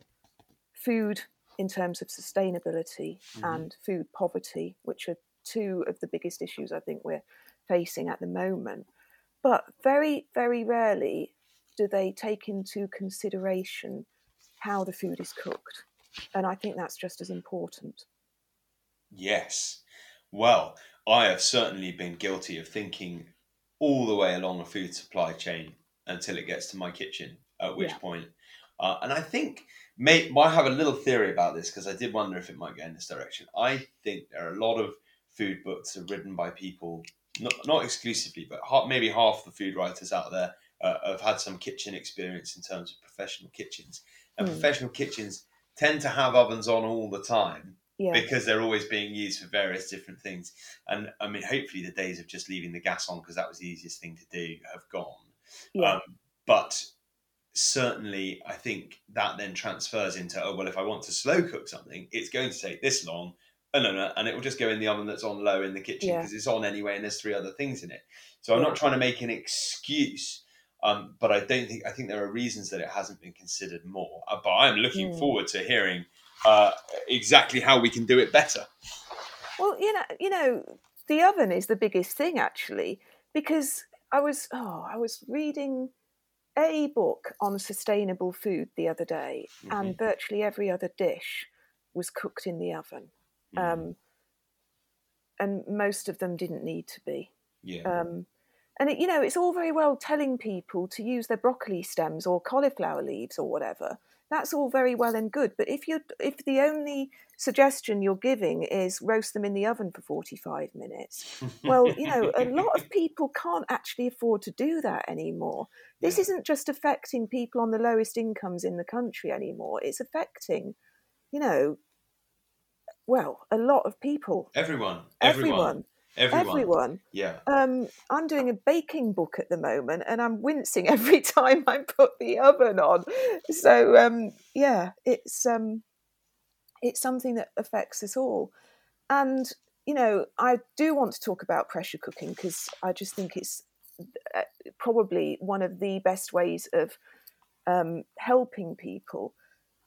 food in terms of sustainability Mhm. and food poverty, which are two of the biggest issues I think we're facing at the moment. But very, very rarely do they take into consideration how the food is cooked. And I think that's just as important. Yes. Well, I have certainly been guilty of thinking all the way along a food supply chain until it gets to my kitchen, at which Yeah. point, uh, and I think may, I have a little theory about this because I did wonder if it might go in this direction. I think there are a lot of food books are written by people, not, not exclusively, but ha- maybe half the food writers out there uh, have had some kitchen experience in terms of professional kitchens. And Mm. professional kitchens tend to have ovens on all the time Yeah. because they're always being used for various different things. And I mean, hopefully, the days of just leaving the gas on because that was the easiest thing to do have gone. yeah. Um, but certainly, I think that then transfers into oh well, if I want to slow cook something, it's going to take this long. And, and, and it will just go in the oven that's on low in the kitchen Yeah. because it's on anyway, and there's three other things in it. So I'm Yeah. not trying to make an excuse, um, but I don't think I think there are reasons that it hasn't been considered more. Uh, but I'm looking Mm. forward to hearing uh, exactly how we can do it better. Well, you know, you know, the oven is the biggest thing actually, because I was oh, I was reading a book on sustainable food the other day, and virtually every other dish was cooked in the oven, Mhm. um, and most of them didn't need to be. yeah. Um, and it, you know, it's all very well telling people to use their broccoli stems or cauliflower leaves or whatever. That's all very well and good. But if you if the only suggestion you're giving is roast them in the oven for 45 minutes, well, you know, a lot of people can't actually afford to do that anymore. This Yeah. isn't just affecting people on the lowest incomes in the country anymore. It's affecting, you know, well, a lot of people. everyone, Everyone. everyone, everyone, Everyone. Yeah. Um, I'm doing a baking book at the moment, and I'm wincing every time I put the oven on. So um, yeah, it's um, it's something that affects us all. And you know, I do want to talk about pressure cooking because I just think it's uh, probably one of the best ways of um, helping people.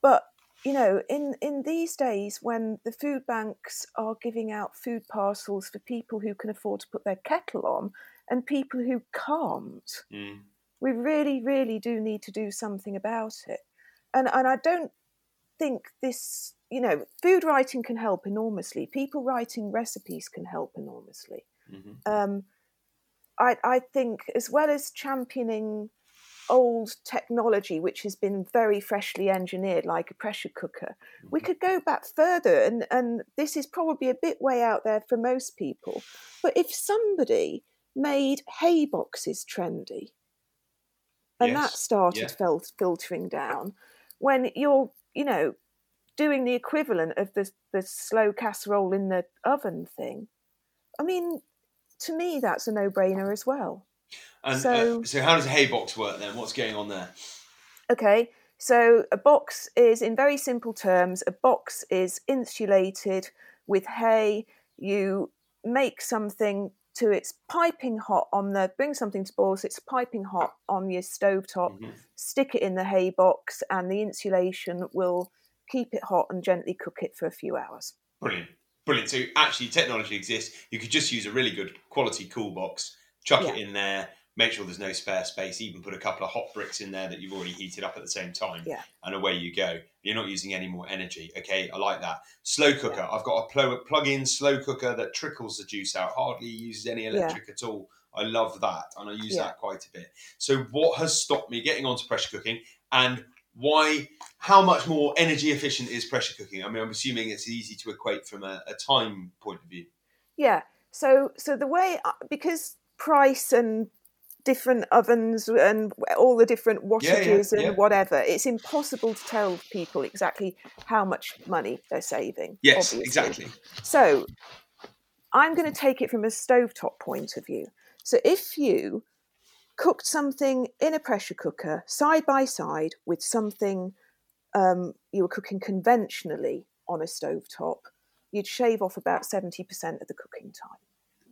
But you know, in in these days when the food banks are giving out food parcels for people who can afford to put their kettle on and people who can't, Mm. we really, really do need to do something about it. And and I don't think this, you know, food writing can help enormously. People writing recipes can help enormously. Mhm. Um, I I think as well as championing old technology which has been very freshly engineered like a pressure cooker. We mm-hmm. could go back further and and this is probably a bit way out there for most people but if somebody made hay boxes trendy and that started yeah. fil- filtering down when you're you know doing the equivalent of the the slow casserole in the oven thing i mean to me that's a no-brainer as well And So- so, uh, so how does a hay box work then? What's going on there? Okay, So a box is, in very simple terms, a box is insulated with hay. You make something to it's piping hot on the bring something to boil so it's piping hot on your stove top Mhm. stick it in the hay box and the insulation will keep it hot and gently cook it for a few hours Brilliant. Brilliant. So actually technology exists. You could just use a really good quality cool box, chuck it in there, make sure there's no spare space, even put a couple of hot bricks in there that you've already heated up at the same time. Yeah. And away you go. You're not using any more energy. Okay, I like that. Slow cooker. I've got a pl- plug-in slow cooker that trickles the juice out, hardly uses any electric at all. I love that, and I use Yeah. that quite a bit. So, what has stopped me getting onto pressure cooking, and why? How much more energy efficient is pressure cooking? I mean, I'm assuming it's easy to equate from a, a time point of view. yeah so so the way uh, because price and different ovens and all the different yeah, wattages and yeah. whatever it's impossible to tell people exactly how much money they're saving Yes, obviously. exactly. So I'm going to take it from a stovetop point of view. So if you cooked something in a pressure cooker side by side with something um, you were cooking conventionally on a stovetop, you'd shave off about 70% of the cooking time.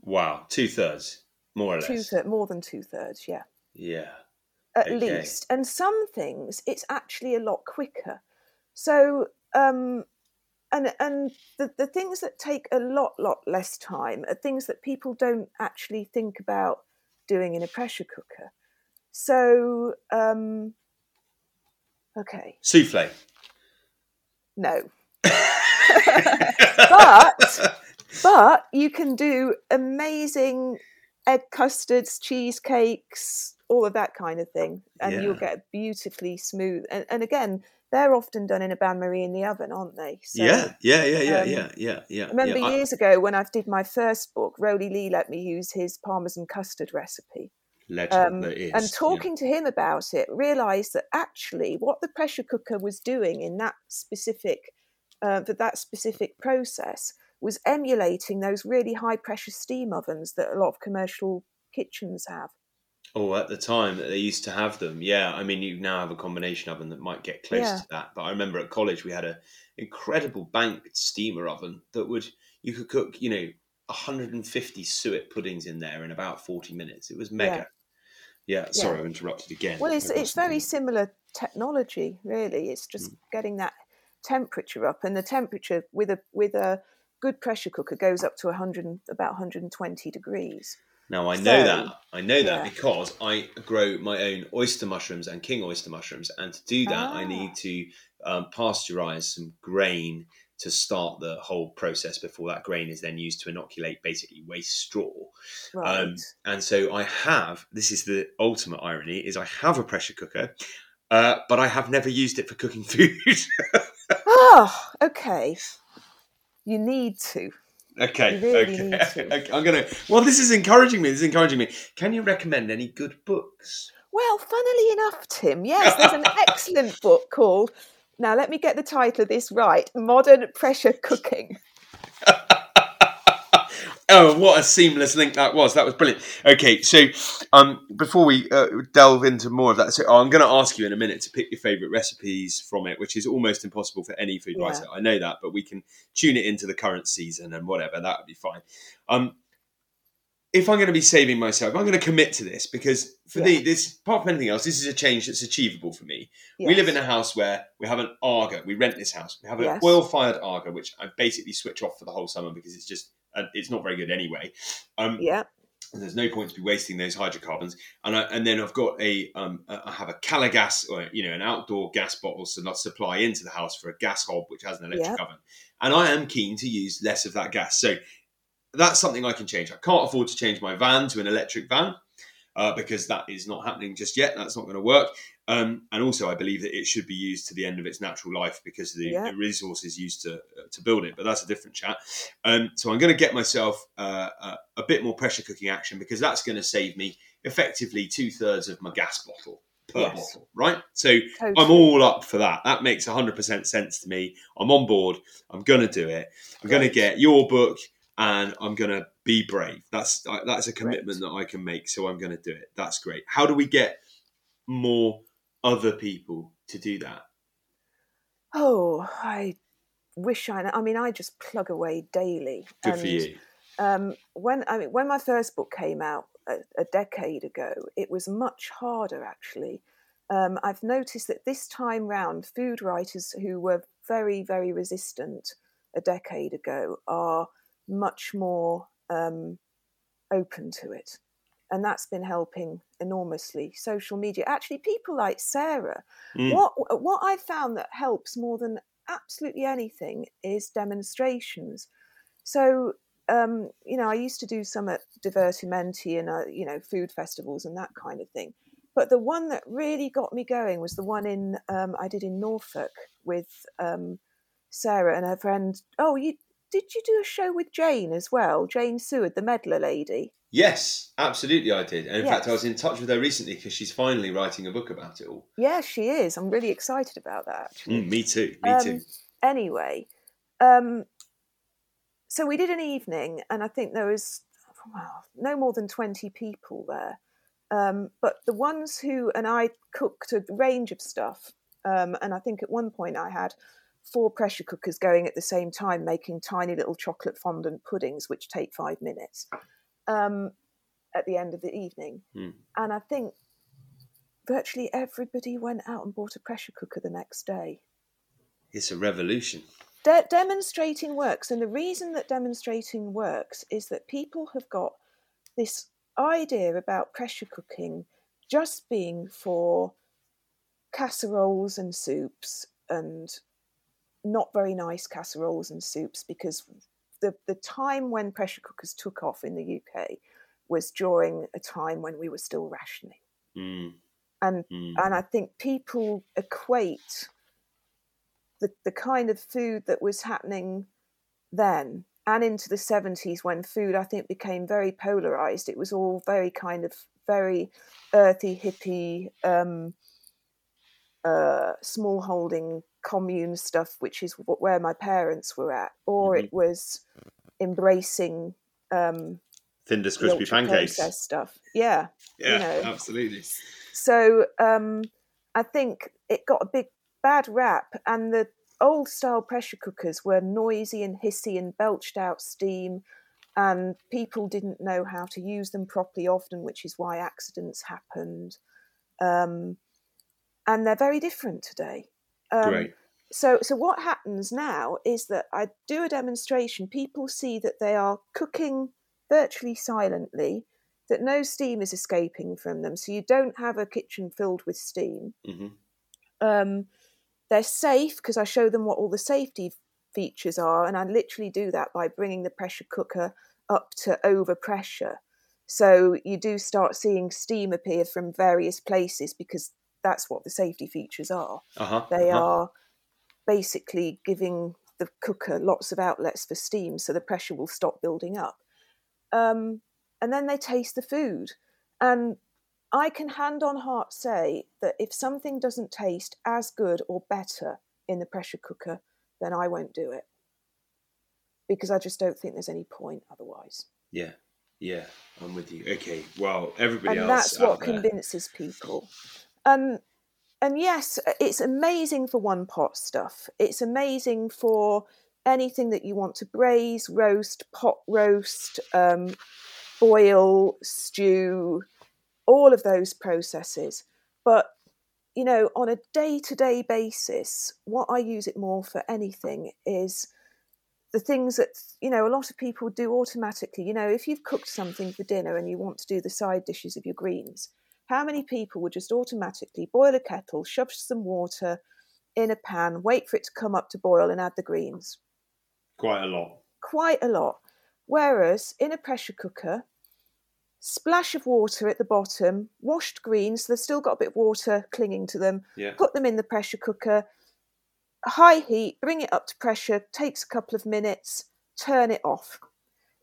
Wow, two thirds, more or Two less. thir- more than two thirds, yeah, Yeah. at Okay. least. And some things, it's actually a lot quicker. So, um, and and the, the things that take a lot lot less time are things that people don't actually think about doing in a pressure cooker. So, um, okay, Souffle. no, but but you can do amazing egg custards, cheesecakes, all of that kind of thing, and you'll get beautifully smooth. And, and again, they're often done in a bain marie in the oven, aren't they? So, yeah, yeah, yeah, yeah, um, yeah, yeah, yeah. I remember yeah. I- years ago when I did my first book, Rowley Leigh let me use his parmesan custard recipe. legend Um, that is. and yeah. talking to him about it, realised that actually what the pressure cooker was doing in that specific uh, for that specific process was emulating those really high pressure steam ovens that a lot of commercial kitchens have. Oh, at the time that they used to have them, yeah. I mean, you now have a combination oven that might get close Yeah. to that. But I remember at college we had a incredible banked steamer oven that would you could cook, you know, 150 suet puddings in there in about 40 minutes. It was mega. Yeah. sorry, I interrupted again. Well, it's it's very similar technology, really. It's just Mm. getting that temperature up, and the temperature with a with a good pressure cooker goes up to 100 about 120 degrees. Now I know So, that I know that yeah. because I grow my own oyster mushrooms and king oyster mushrooms, and to do that I Ah. need to um, pasteurize some grain to start the whole process before that grain is then used to inoculate basically waste straw. Right. Um, and so I have. This is the ultimate irony: is I have a pressure cooker, uh, but I have never used it for cooking food. Ah, okay. You need to. okay, really okay. need to. okay. I'm gonna. Well, this is encouraging me. This is encouraging me. Can you recommend any good books? Well, funnily enough, Tim, yes, there's an excellent book called. Now, let me get the title of this right Modern Pressure Cooking. Oh, what a seamless link that was! That was brilliant. Okay, so um, before we uh, delve into more of that, so I'm going to ask you in a minute to pick your favourite recipes from it, which is almost impossible for any food Yeah. writer. I know that, but we can tune it into the current season and whatever. That would be fine. Um, if I'm going to be saving myself, I'm going to commit to this because for Yeah. the this apart from anything else, this is a change that's achievable for me. We live in a house where we have an Aga. We rent this house. We have an Yes. oil-fired Aga, which I basically switch off for the whole summer because it's just uh, it's not very good anyway. Um, Yeah, and there's no point to be wasting those hydrocarbons. And I, and then I've got a um, I have a Calor Gas or you know an outdoor gas bottle so supply into the house for a gas hob which has an electric Yeah. oven. And I am keen to use less of that gas. So that's something I can change. I can't afford to change my van to an electric van. Uh, because that is not happening just yet. That's not going to work. Um, and also, I believe that it should be used to the end of its natural life because of the, Yeah. resources used to uh, to build it. But that's a different chat. Um, so I'm going to get myself uh, a, a bit more pressure cooking action because that's going to save me effectively two thirds of my gas bottle per Yes. bottle, right? So totally. I'm all up for that. That makes 100% sense to me. I'm on board. I'm going to do it. I'm going to get your book and I'm going to be brave. That's that's a commitment that I can make. So I'm going to do it. That's great. How do we get more other people to do that? Oh, I wish I. I mean, I just plug away daily. Good for you. Um, when I mean, when my first book came out a, a decade ago, it was much harder actually. Um, I've noticed that this time round, food writers who were very, very resistant a decade ago are much more um, open to it. And that's been helping enormously. Social media, actually, people like Sarah. Mm. What what I found that helps more than absolutely anything is demonstrations. So um, you know, I used to do some at Divertimenti and uh, you know food festivals and that kind of thing. But the one that really got me going was the one in um, I did in Norfolk with um, Sarah and her friend. Oh, you did you do a show with Jane as well? Jane Seward, the medlar lady. Yes, absolutely, I did. And in Yes. fact, I was in touch with her recently because she's finally writing a book about it all. Yeah, she is. I'm really excited about that. Mm, me too. Me Um, too. Anyway, um, so we did an evening, and I think there was well, no more than 20 people there. Um, but the ones who, and I cooked a range of stuff. Um, and I think at one point I had four pressure cookers going at the same time, making tiny little chocolate fondant puddings, which take five minutes um, at the end of the evening. Hmm. And I think virtually everybody went out and bought a pressure cooker the next day It's a revolution. de- demonstrating works and the reason that demonstrating works is that people have got this idea about pressure cooking just being for casseroles and soups and not very nice casseroles and soups because the, the time when pressure cookers took off in the UK was during a time when we were still rationing Mm, and mm. and I think people equate the the kind of food that was happening then and into the 70s when food I think became very polarized. It was all very kind of very earthy, hippie, um, uh, small holding commune stuff, which is where my parents were at, or it was embracing um, the crispy pancakes. stuff. Yeah, Yeah, know. absolutely. so um, I think it got a big bad rap, and the old style pressure cookers were noisy and hissy and belched out steam, and people didn't know how to use them properly often, which is why accidents happened. Um, and they're very different today. Um, Great. So, so what happens now is that I do a demonstration. People see that they are cooking virtually silently, that no steam is escaping from them. So you don't have a kitchen filled with steam. hmm Um, they're safe because I show them what all the safety features are, and I literally do that by bringing the pressure cooker up to over pressure. So you do start seeing steam appear from various places because that's what the safety features are. Uh-huh. They uh-huh. are basically giving the cooker lots of outlets for steam so the pressure will stop building up. Um, and then they taste the food. And I can hand on heart say that if something doesn't taste as good or better in the pressure cooker, then I won't do it. Because I just don't think there's any point otherwise. Yeah. Yeah. I'm with you. Okay. Well, everybody and else. that's what convinces people. Um, and yes, it's amazing for one pot stuff. It's amazing for anything that you want to braise, roast, pot roast, um, boil, stew, all of those processes. But you know, on a day-to-day basis, what I use it more for anything is the things that you know a lot of people do automatically you know if you've cooked something for dinner and you want to do the side dishes of your greens how many people would just automatically boil a kettle shove some water in a pan wait for it to come up to boil and add the greens? Quite a lot. quite a lot. Whereas in a pressure cooker splash of water at the bottom washed greens they've still got a bit of water clinging to them. Yeah. put them in the pressure cooker. High heat bring it up to pressure takes a couple of minutes turn it off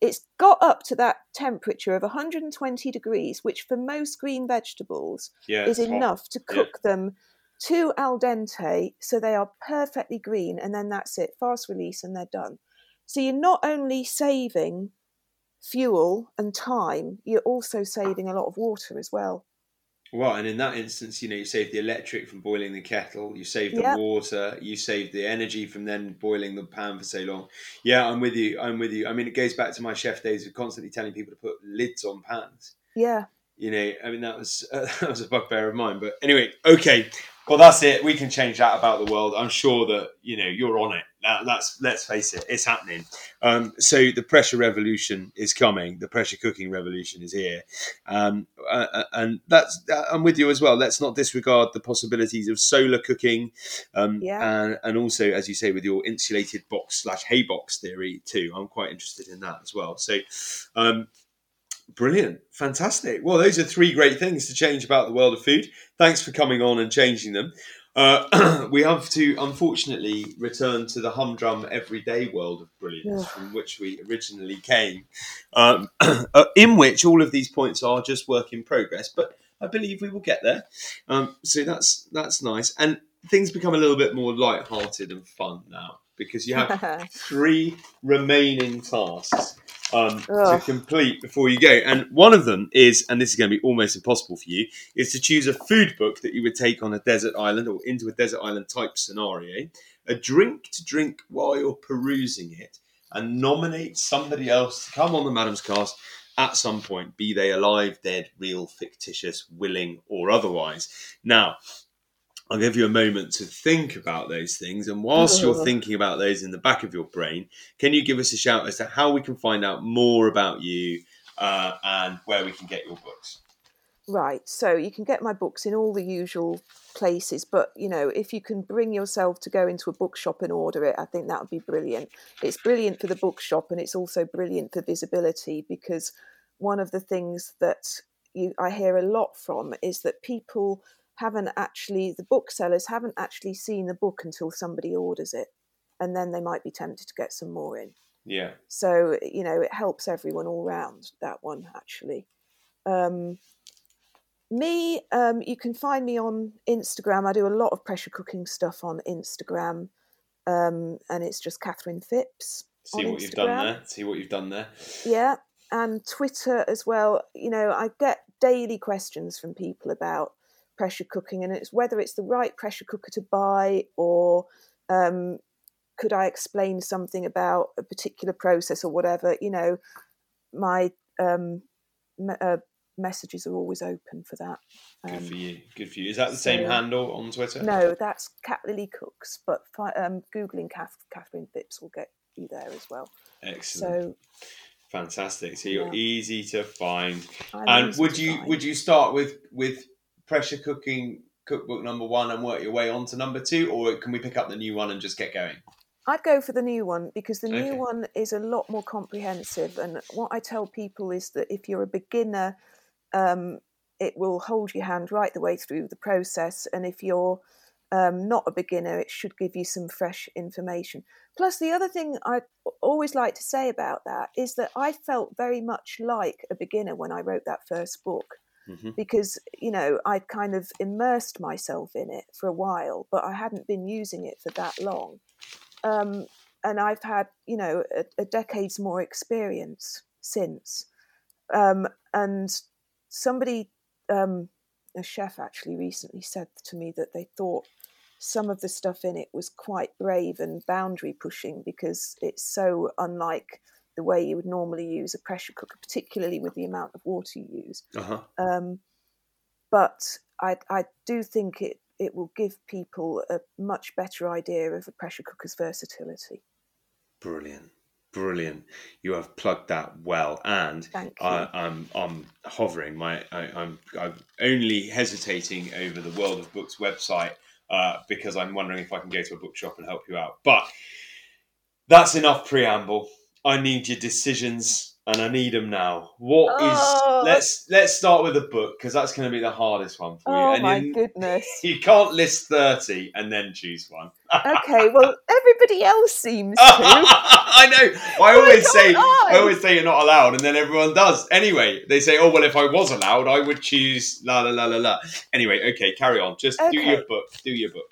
it's got up to that temperature of 120 degrees which for most green vegetables Yeah. is it's hot. enough to Yeah. cook them to al dente so they are perfectly green and then that's it fast release and they're done so you're not only saving fuel and time you're also saving a lot of water as well Well, and in that instance, you know, you save the electric from boiling the kettle, you save the Yep. water, you save the energy from then boiling the pan for so long. Yeah, I'm with you. I'm with you. I mean, it goes back to my chef days of constantly telling people to put lids on pans. Yeah. You know, I mean, that was uh, that was a bugbear of mine. But anyway, okay. Well, that's it. We can change that about the world. I'm sure that you know you're on it. That, that's let's face it, it's happening. Um, so the pressure revolution is coming. The pressure cooking revolution is here, um, uh, uh, and that's uh, I'm with you as well. Let's not disregard the possibilities of solar cooking, um, Yeah. and and also as you say with your insulated box slash hay box theory too. I'm quite interested in that as well. So. Brilliant, fantastic. Well, those are three great things to change about the world of food. Thanks for coming on and changing them. Uh, we have to unfortunately return to the humdrum everyday world of brilliance Ugh. from which we originally came, um, uh, in which all of these points are just work in progress. But I believe we will get there. Um, so that's that's nice, and things become a little bit more light-hearted and fun now because you have three remaining tasks um, to complete before you go. And one of them is, and this is going to be almost impossible for you, is to choose a food book that you would take on a desert island or into a desert island type scenario, a drink to drink while you're perusing it, and nominate somebody else to come on the Madam's Cast at some point, be they alive, dead, real, fictitious, willing, or otherwise. Now, I'll give you a moment to think about those things. And whilst you're thinking about those in the back of your brain, can you give us a shout as to how we can find out more about you uh, and where we can get your books? Right. So you can get my books in all the usual places, but you know, if you can bring yourself to go into a bookshop and order it, I think that would be brilliant. It's brilliant for the bookshop and it's also brilliant for visibility because one of the things that you I hear a lot from is that people haven't actually the booksellers haven't actually seen the book until somebody orders it and then they might be tempted to get some more in. Yeah. So, you know, it helps everyone all round, that one actually. Um, me, um, you can find me on Instagram. I do a lot of pressure cooking stuff on Instagram. Um, and it's just Catherine Phipps. See what you've done there. See what you've done there. Yeah. And Twitter as well. You know, I get daily questions from people about pressure cooking and it's whether it's the right pressure cooker to buy or um, could I explain something about a particular process or whatever. You know, my um, me- uh, messages are always open for that. Good Um, for you. Good for you. Is that the same handle on Twitter? no, that's Cat Lily Cooks, but fi- um, googling Kath- Catherine Phipps will get you there as well. Excellent. So Fantastic. So you're Yeah. easy to find. I'm And would you find. would you start with with pressure cooking cookbook number one and work your way on to number two, or can we pick up the new one and just get going? I'd go for the new one because the new Okay. one is a lot more comprehensive. And what I tell people is that if you're a beginner, um, it will hold your hand right the way through the process. And if you're um, not a beginner, it should give you some fresh information. Plus, the other thing I always like to say about that is that I felt very much like a beginner when I wrote that first book hmm because you know I'd kind of immersed myself in it for a while, but I hadn't been using it for that long. Um, and I've had you know a, a decade's more experience since. Um, and somebody, um, a chef actually recently said to me that they thought some of the stuff in it was quite brave and boundary pushing because it's so unlike the way you would normally use a pressure cooker, particularly with the amount of water you use. Uh huh. Um, but I, I do think it, it will give people a much better idea of a pressure cooker's versatility. Brilliant, brilliant. You have plugged that well, and. I, I'm I'm hovering. My I, I'm I'm only hesitating over the World of Books website uh, because I'm wondering if I can go to a bookshop and help you out. But that's enough preamble. I need your decisions, and I need them now. What is? Oh. Let's let's start with the book because that's going to be the hardest one for you. oh and my you, goodness. you can't list thirty and then choose one. okay, well, everybody else seems to. I know. I always say I? I always say you're not allowed, and then everyone does. Anyway, they say, "Oh well, if I was allowed, I would choose la la la la la." Anyway, okay, carry on. Just do your book. Do your book.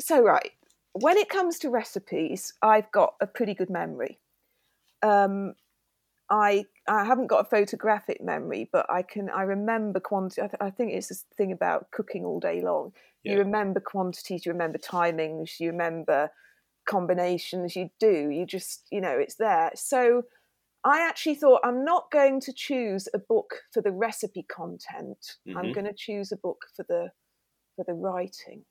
so right when it comes to recipes i've got a pretty good memory um, I I haven't got a photographic memory, but I can I remember quantity. I, th- I think it's this thing about cooking all day long. Yeah. You remember quantities, you remember timings, you remember combinations. You do. You just you know it's there. So I actually thought I'm not going to choose a book for the recipe content. I'm Mhm. going to choose a book for the for the writing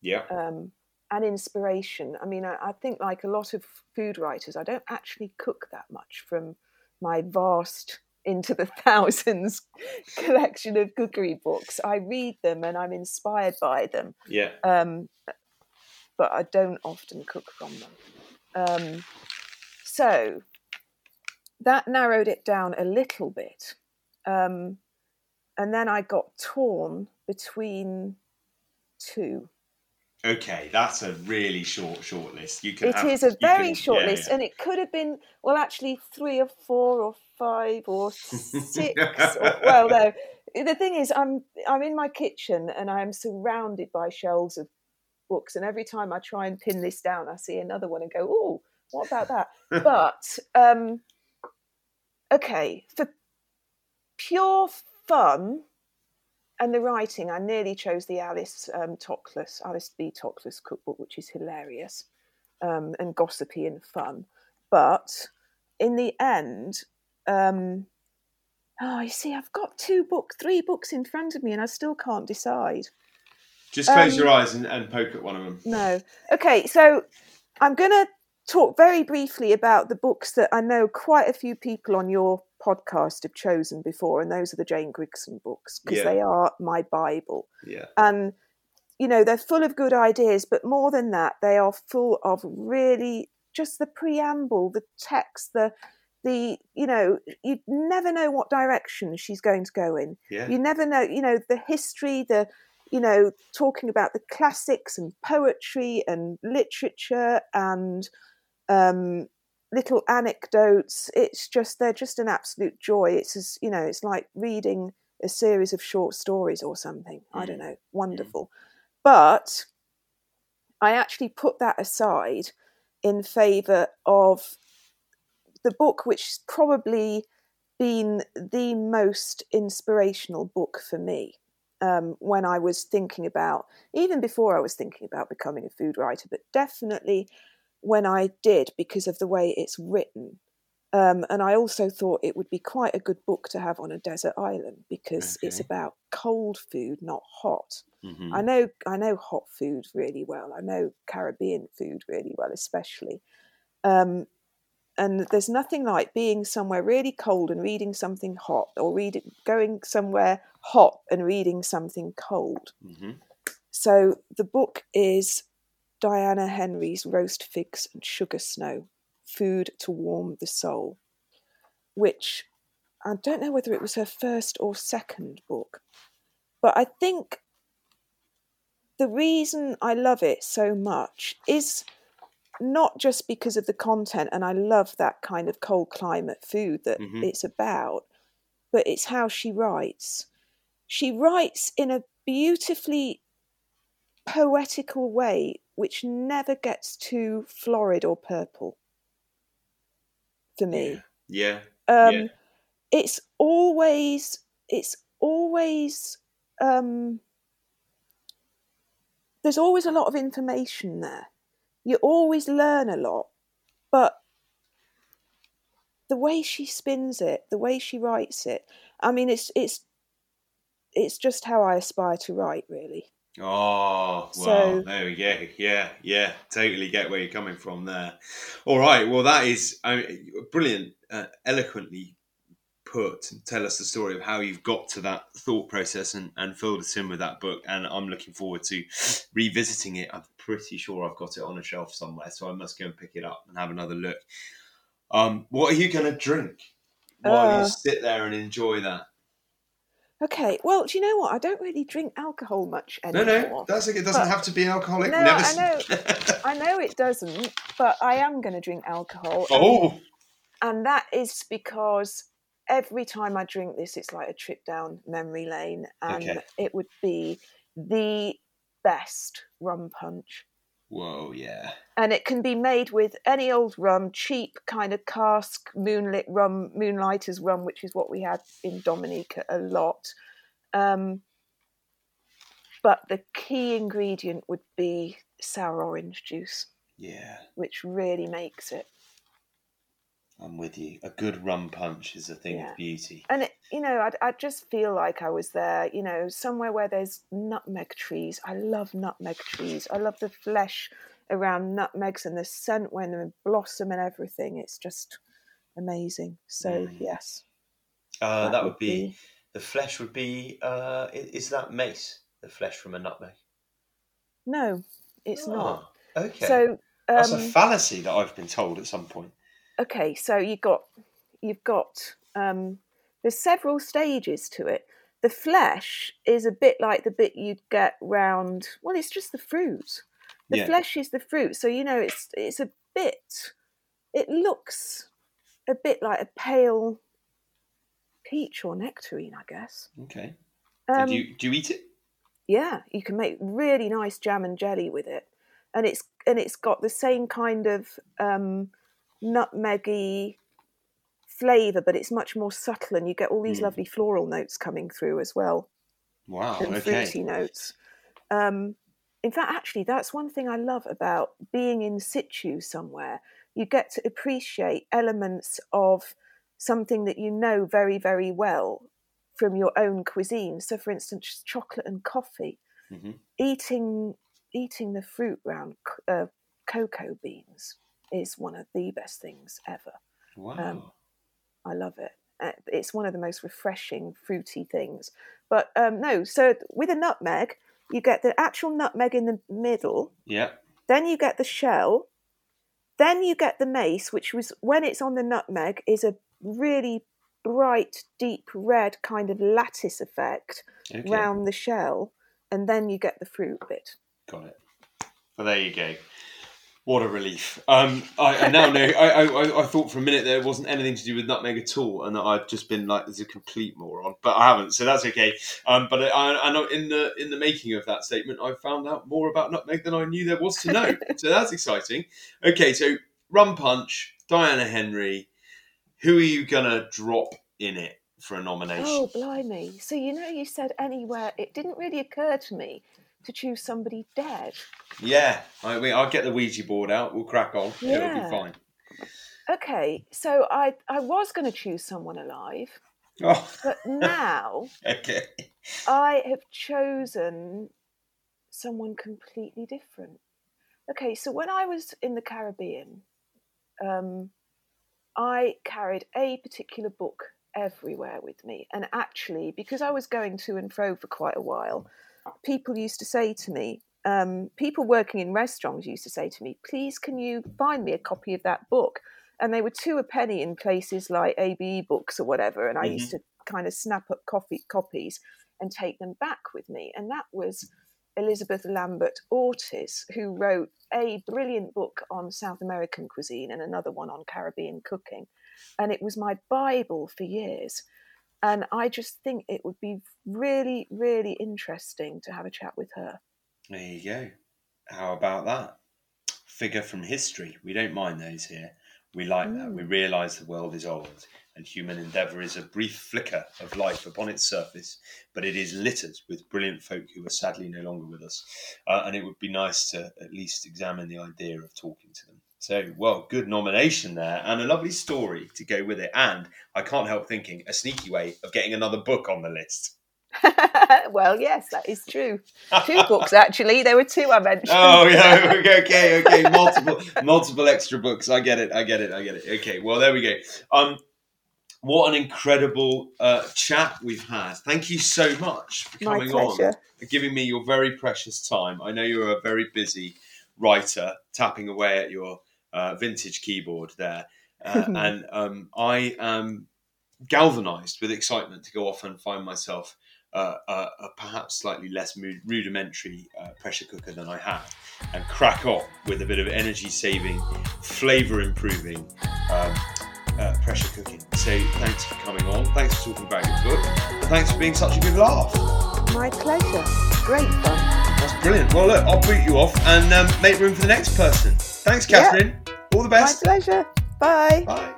Yeah. um, and inspiration. I mean, I, I think like a lot of food writers, I don't actually cook that much from my vast into the thousands collection of cookery books. I read them and I'm inspired by them, Yeah. um, but I don't often cook from them. Um, so that narrowed it down a little bit. Um, and then I got torn between two. Okay, that's a really short short list. You can. It have- is a very can- short yeah, list, yeah. and it could have been well, actually, three or four or five or six. or, well, no. The thing is, I'm I'm in my kitchen and I'm surrounded by shelves of books, and every time I try and pin this down, I see another one and go, "Oh, what about that?" but um, okay, for pure fun and the writing, I nearly chose the Alice um, Toklas, Alice B. Toklas cookbook, which is hilarious um, and gossipy and fun. But in the end, um, oh, you see, I've got two books, three books in front of me, and I still can't decide. Just close um, your eyes and, and poke at one of them. No. Okay, so I'm going to talk very briefly about the books that I know quite a few people on your podcast have chosen before, and those are the Jane Grigson books because Yeah. they are my Bible. Yeah. And, you know, they're full of good ideas, but more than that, they are full of really just the preamble, the text, the the you know you never know what direction she's going to go in Yeah. you never know you know the history the you know talking about the classics and poetry and literature and um little anecdotes. It's just they're just an absolute joy. It's as you know it's like reading a series of short stories or something. I don't know. Wonderful. But i actually put that aside in favor of the book which has probably been the most inspirational book for me um, when I was thinking about, even before I was thinking about becoming a food writer, but definitely when I did because of the way it's written. Um, and I also thought it would be quite a good book to have on a desert island because it's about cold food, not hot. Mhm. I know I know hot food really well. I know Caribbean food really well, especially. Um, and there's nothing like being somewhere really cold and reading something hot, or reading going somewhere hot and reading something cold. Mhm. So the book is Diana Henry's Roast Figs and Sugar Snow Food to Warm the Soul, which I don't know whether it was her first or second book, but I think the reason I love it so much is not just because of the content, and I love that kind of cold climate food that Mhm. it's about, but it's how she writes. She writes in a beautifully poetical way which never gets too florid or purple for me Yeah. um Yeah. it's always it's always um there's always a lot of information there you always learn a lot but the way she spins it the way she writes it i mean it's it's it's just how i aspire to write really Oh, well, So- there we go. Yeah, yeah, totally get where you're coming from there. All right, well, that is I mean, brilliant, uh, eloquently put. Tell us the story of how you've got to that thought process and, and filled us in with that book. And I'm looking forward to revisiting it. I'm pretty sure I've got it on a shelf somewhere, so I must go and pick it up and have another look. Um, what are you going to drink while Uh, you sit there and enjoy that? Okay well do you know what i don't really drink alcohol much No, anymore no, that's okay. It doesn't But- have to be alcoholic. No, Never I know. I know it doesn't, but I am going to drink alcohol. and- oh, And that is because every time I drink this, it's like a trip down memory lane. And Okay. it would be the best rum punch Whoa, yeah. and it can be made with any old rum, cheap kind of cask moonlit rum, moonlighters rum, which is what we had in Dominica a lot. Um, but the key ingredient would be sour orange juice, Yeah, which really makes it. I'm with you. A good rum punch is a thing Yeah. of beauty. And it, you know, I, I just feel like I was there, you know, somewhere where there's nutmeg trees. I love nutmeg trees. I love the flesh around nutmegs and the scent when they blossom and everything. It's just amazing. So Mm. yes, Uh, that, would be, the flesh would be. Uh, is that mace? The flesh from a nutmeg. no, it's not. Ah, Okay. So That's a um, fallacy that I've been told at some point. Okay, so you've got you've got um, there's several stages to it. The flesh is a bit like the bit you'd get round. Well, it's just the fruit. The Yeah. flesh is the fruit, so you know it's it's a bit. It looks a bit like a pale peach or nectarine, I guess. Okay. Um, do you do you eat it? yeah, you can make really nice jam and jelly with it, and it's and it's got the same kind of um, nutmeggy flavour, but it's much more subtle, and you get all these Mm. lovely floral notes coming through as well, Wow. and okay. fruity notes. Um, in fact, actually, that's one thing I love about being in situ somewhere. You get to appreciate elements of something that you know very, very well from your own cuisine. So, for instance, chocolate and coffee. Mhm. Eating eating the fruit round uh, cocoa beans is one of the best things ever. Wow. um, I love it. Uh, It's one of the most refreshing, fruity things. But um, no, so with a nutmeg, you get the actual nutmeg in the middle, yeah. then you get the shell, then you get the mace, which was when it's on the nutmeg is a really bright, deep red kind of lattice effect Okay. round the shell, and then you get the fruit bit. Got it. Well, there you go. What a relief. Um, I, I now know. I, I, I thought for a minute there wasn't anything to do with nutmeg at all, and that I've just been like "There's a complete moron, but I haven't, so that's okay. Um, but I, I know in the in the making of that statement, I found out more about nutmeg than I knew there was to know. so that's exciting. Okay, so rum punch, Diana Henry. Who are you gonna drop in it for a nomination? Oh, blimey. So, you know, you said anywhere, it didn't really occur to me to choose somebody dead. Yeah, I mean, I'll get the Ouija board out. We'll crack on. It'll be fine. Okay, so I, I was going to choose someone alive, Oh, but now okay. I have chosen someone completely different. Okay, so when I was in the Caribbean, um, I carried a particular book everywhere with me. And actually, because I was going to and fro for quite a while, people used to say to me, um, people working in restaurants used to say to me, please, can you find me a copy of that book? And they were two a penny in places like ABE books or whatever. And I used to kind of snap up coffee copies and take them back with me. And that was Elizabeth Lambert Ortiz, who wrote a brilliant book on South American cuisine and another one on Caribbean cooking. And it was my Bible for years. And I just think it would be really, really interesting to have a chat with her. There you go. How about that? Figure from history. We don't mind those here. We like that. We realise the world is old and human endeavour is a brief flicker of life upon its surface, but it is littered with brilliant folk who are sadly no longer with us. Uh, and it would be nice to at least examine the idea of talking to them. So, well, good nomination there and a lovely story to go with it. And I can't help thinking a sneaky way of getting another book on the list. well, yes, that is true. Two books, actually. There were two I mentioned. Oh yeah, okay, okay. Multiple, multiple extra books. I get it. I get it. I get it. Okay, well there we go. Um, what an incredible uh, chat we've had. Thank you so much for coming on, for giving me your very precious time. I know you're a very busy writer, tapping away at your uh, vintage keyboard there, uh, and um, I am galvanized with excitement to go off and find myself uh, a, a perhaps slightly less rudimentary uh, pressure cooker than I have, and crack on with a bit of energy saving, flavor improving um, uh, pressure cooking. So thanks for coming on. Thanks for talking about your book, and thanks for being such a good laugh. My pleasure. Great fun. That's brilliant. Well, look, I'll boot you off and um, make room for the next person. Thanks, Catherine. All the My best. pleasure. Bye. Bye.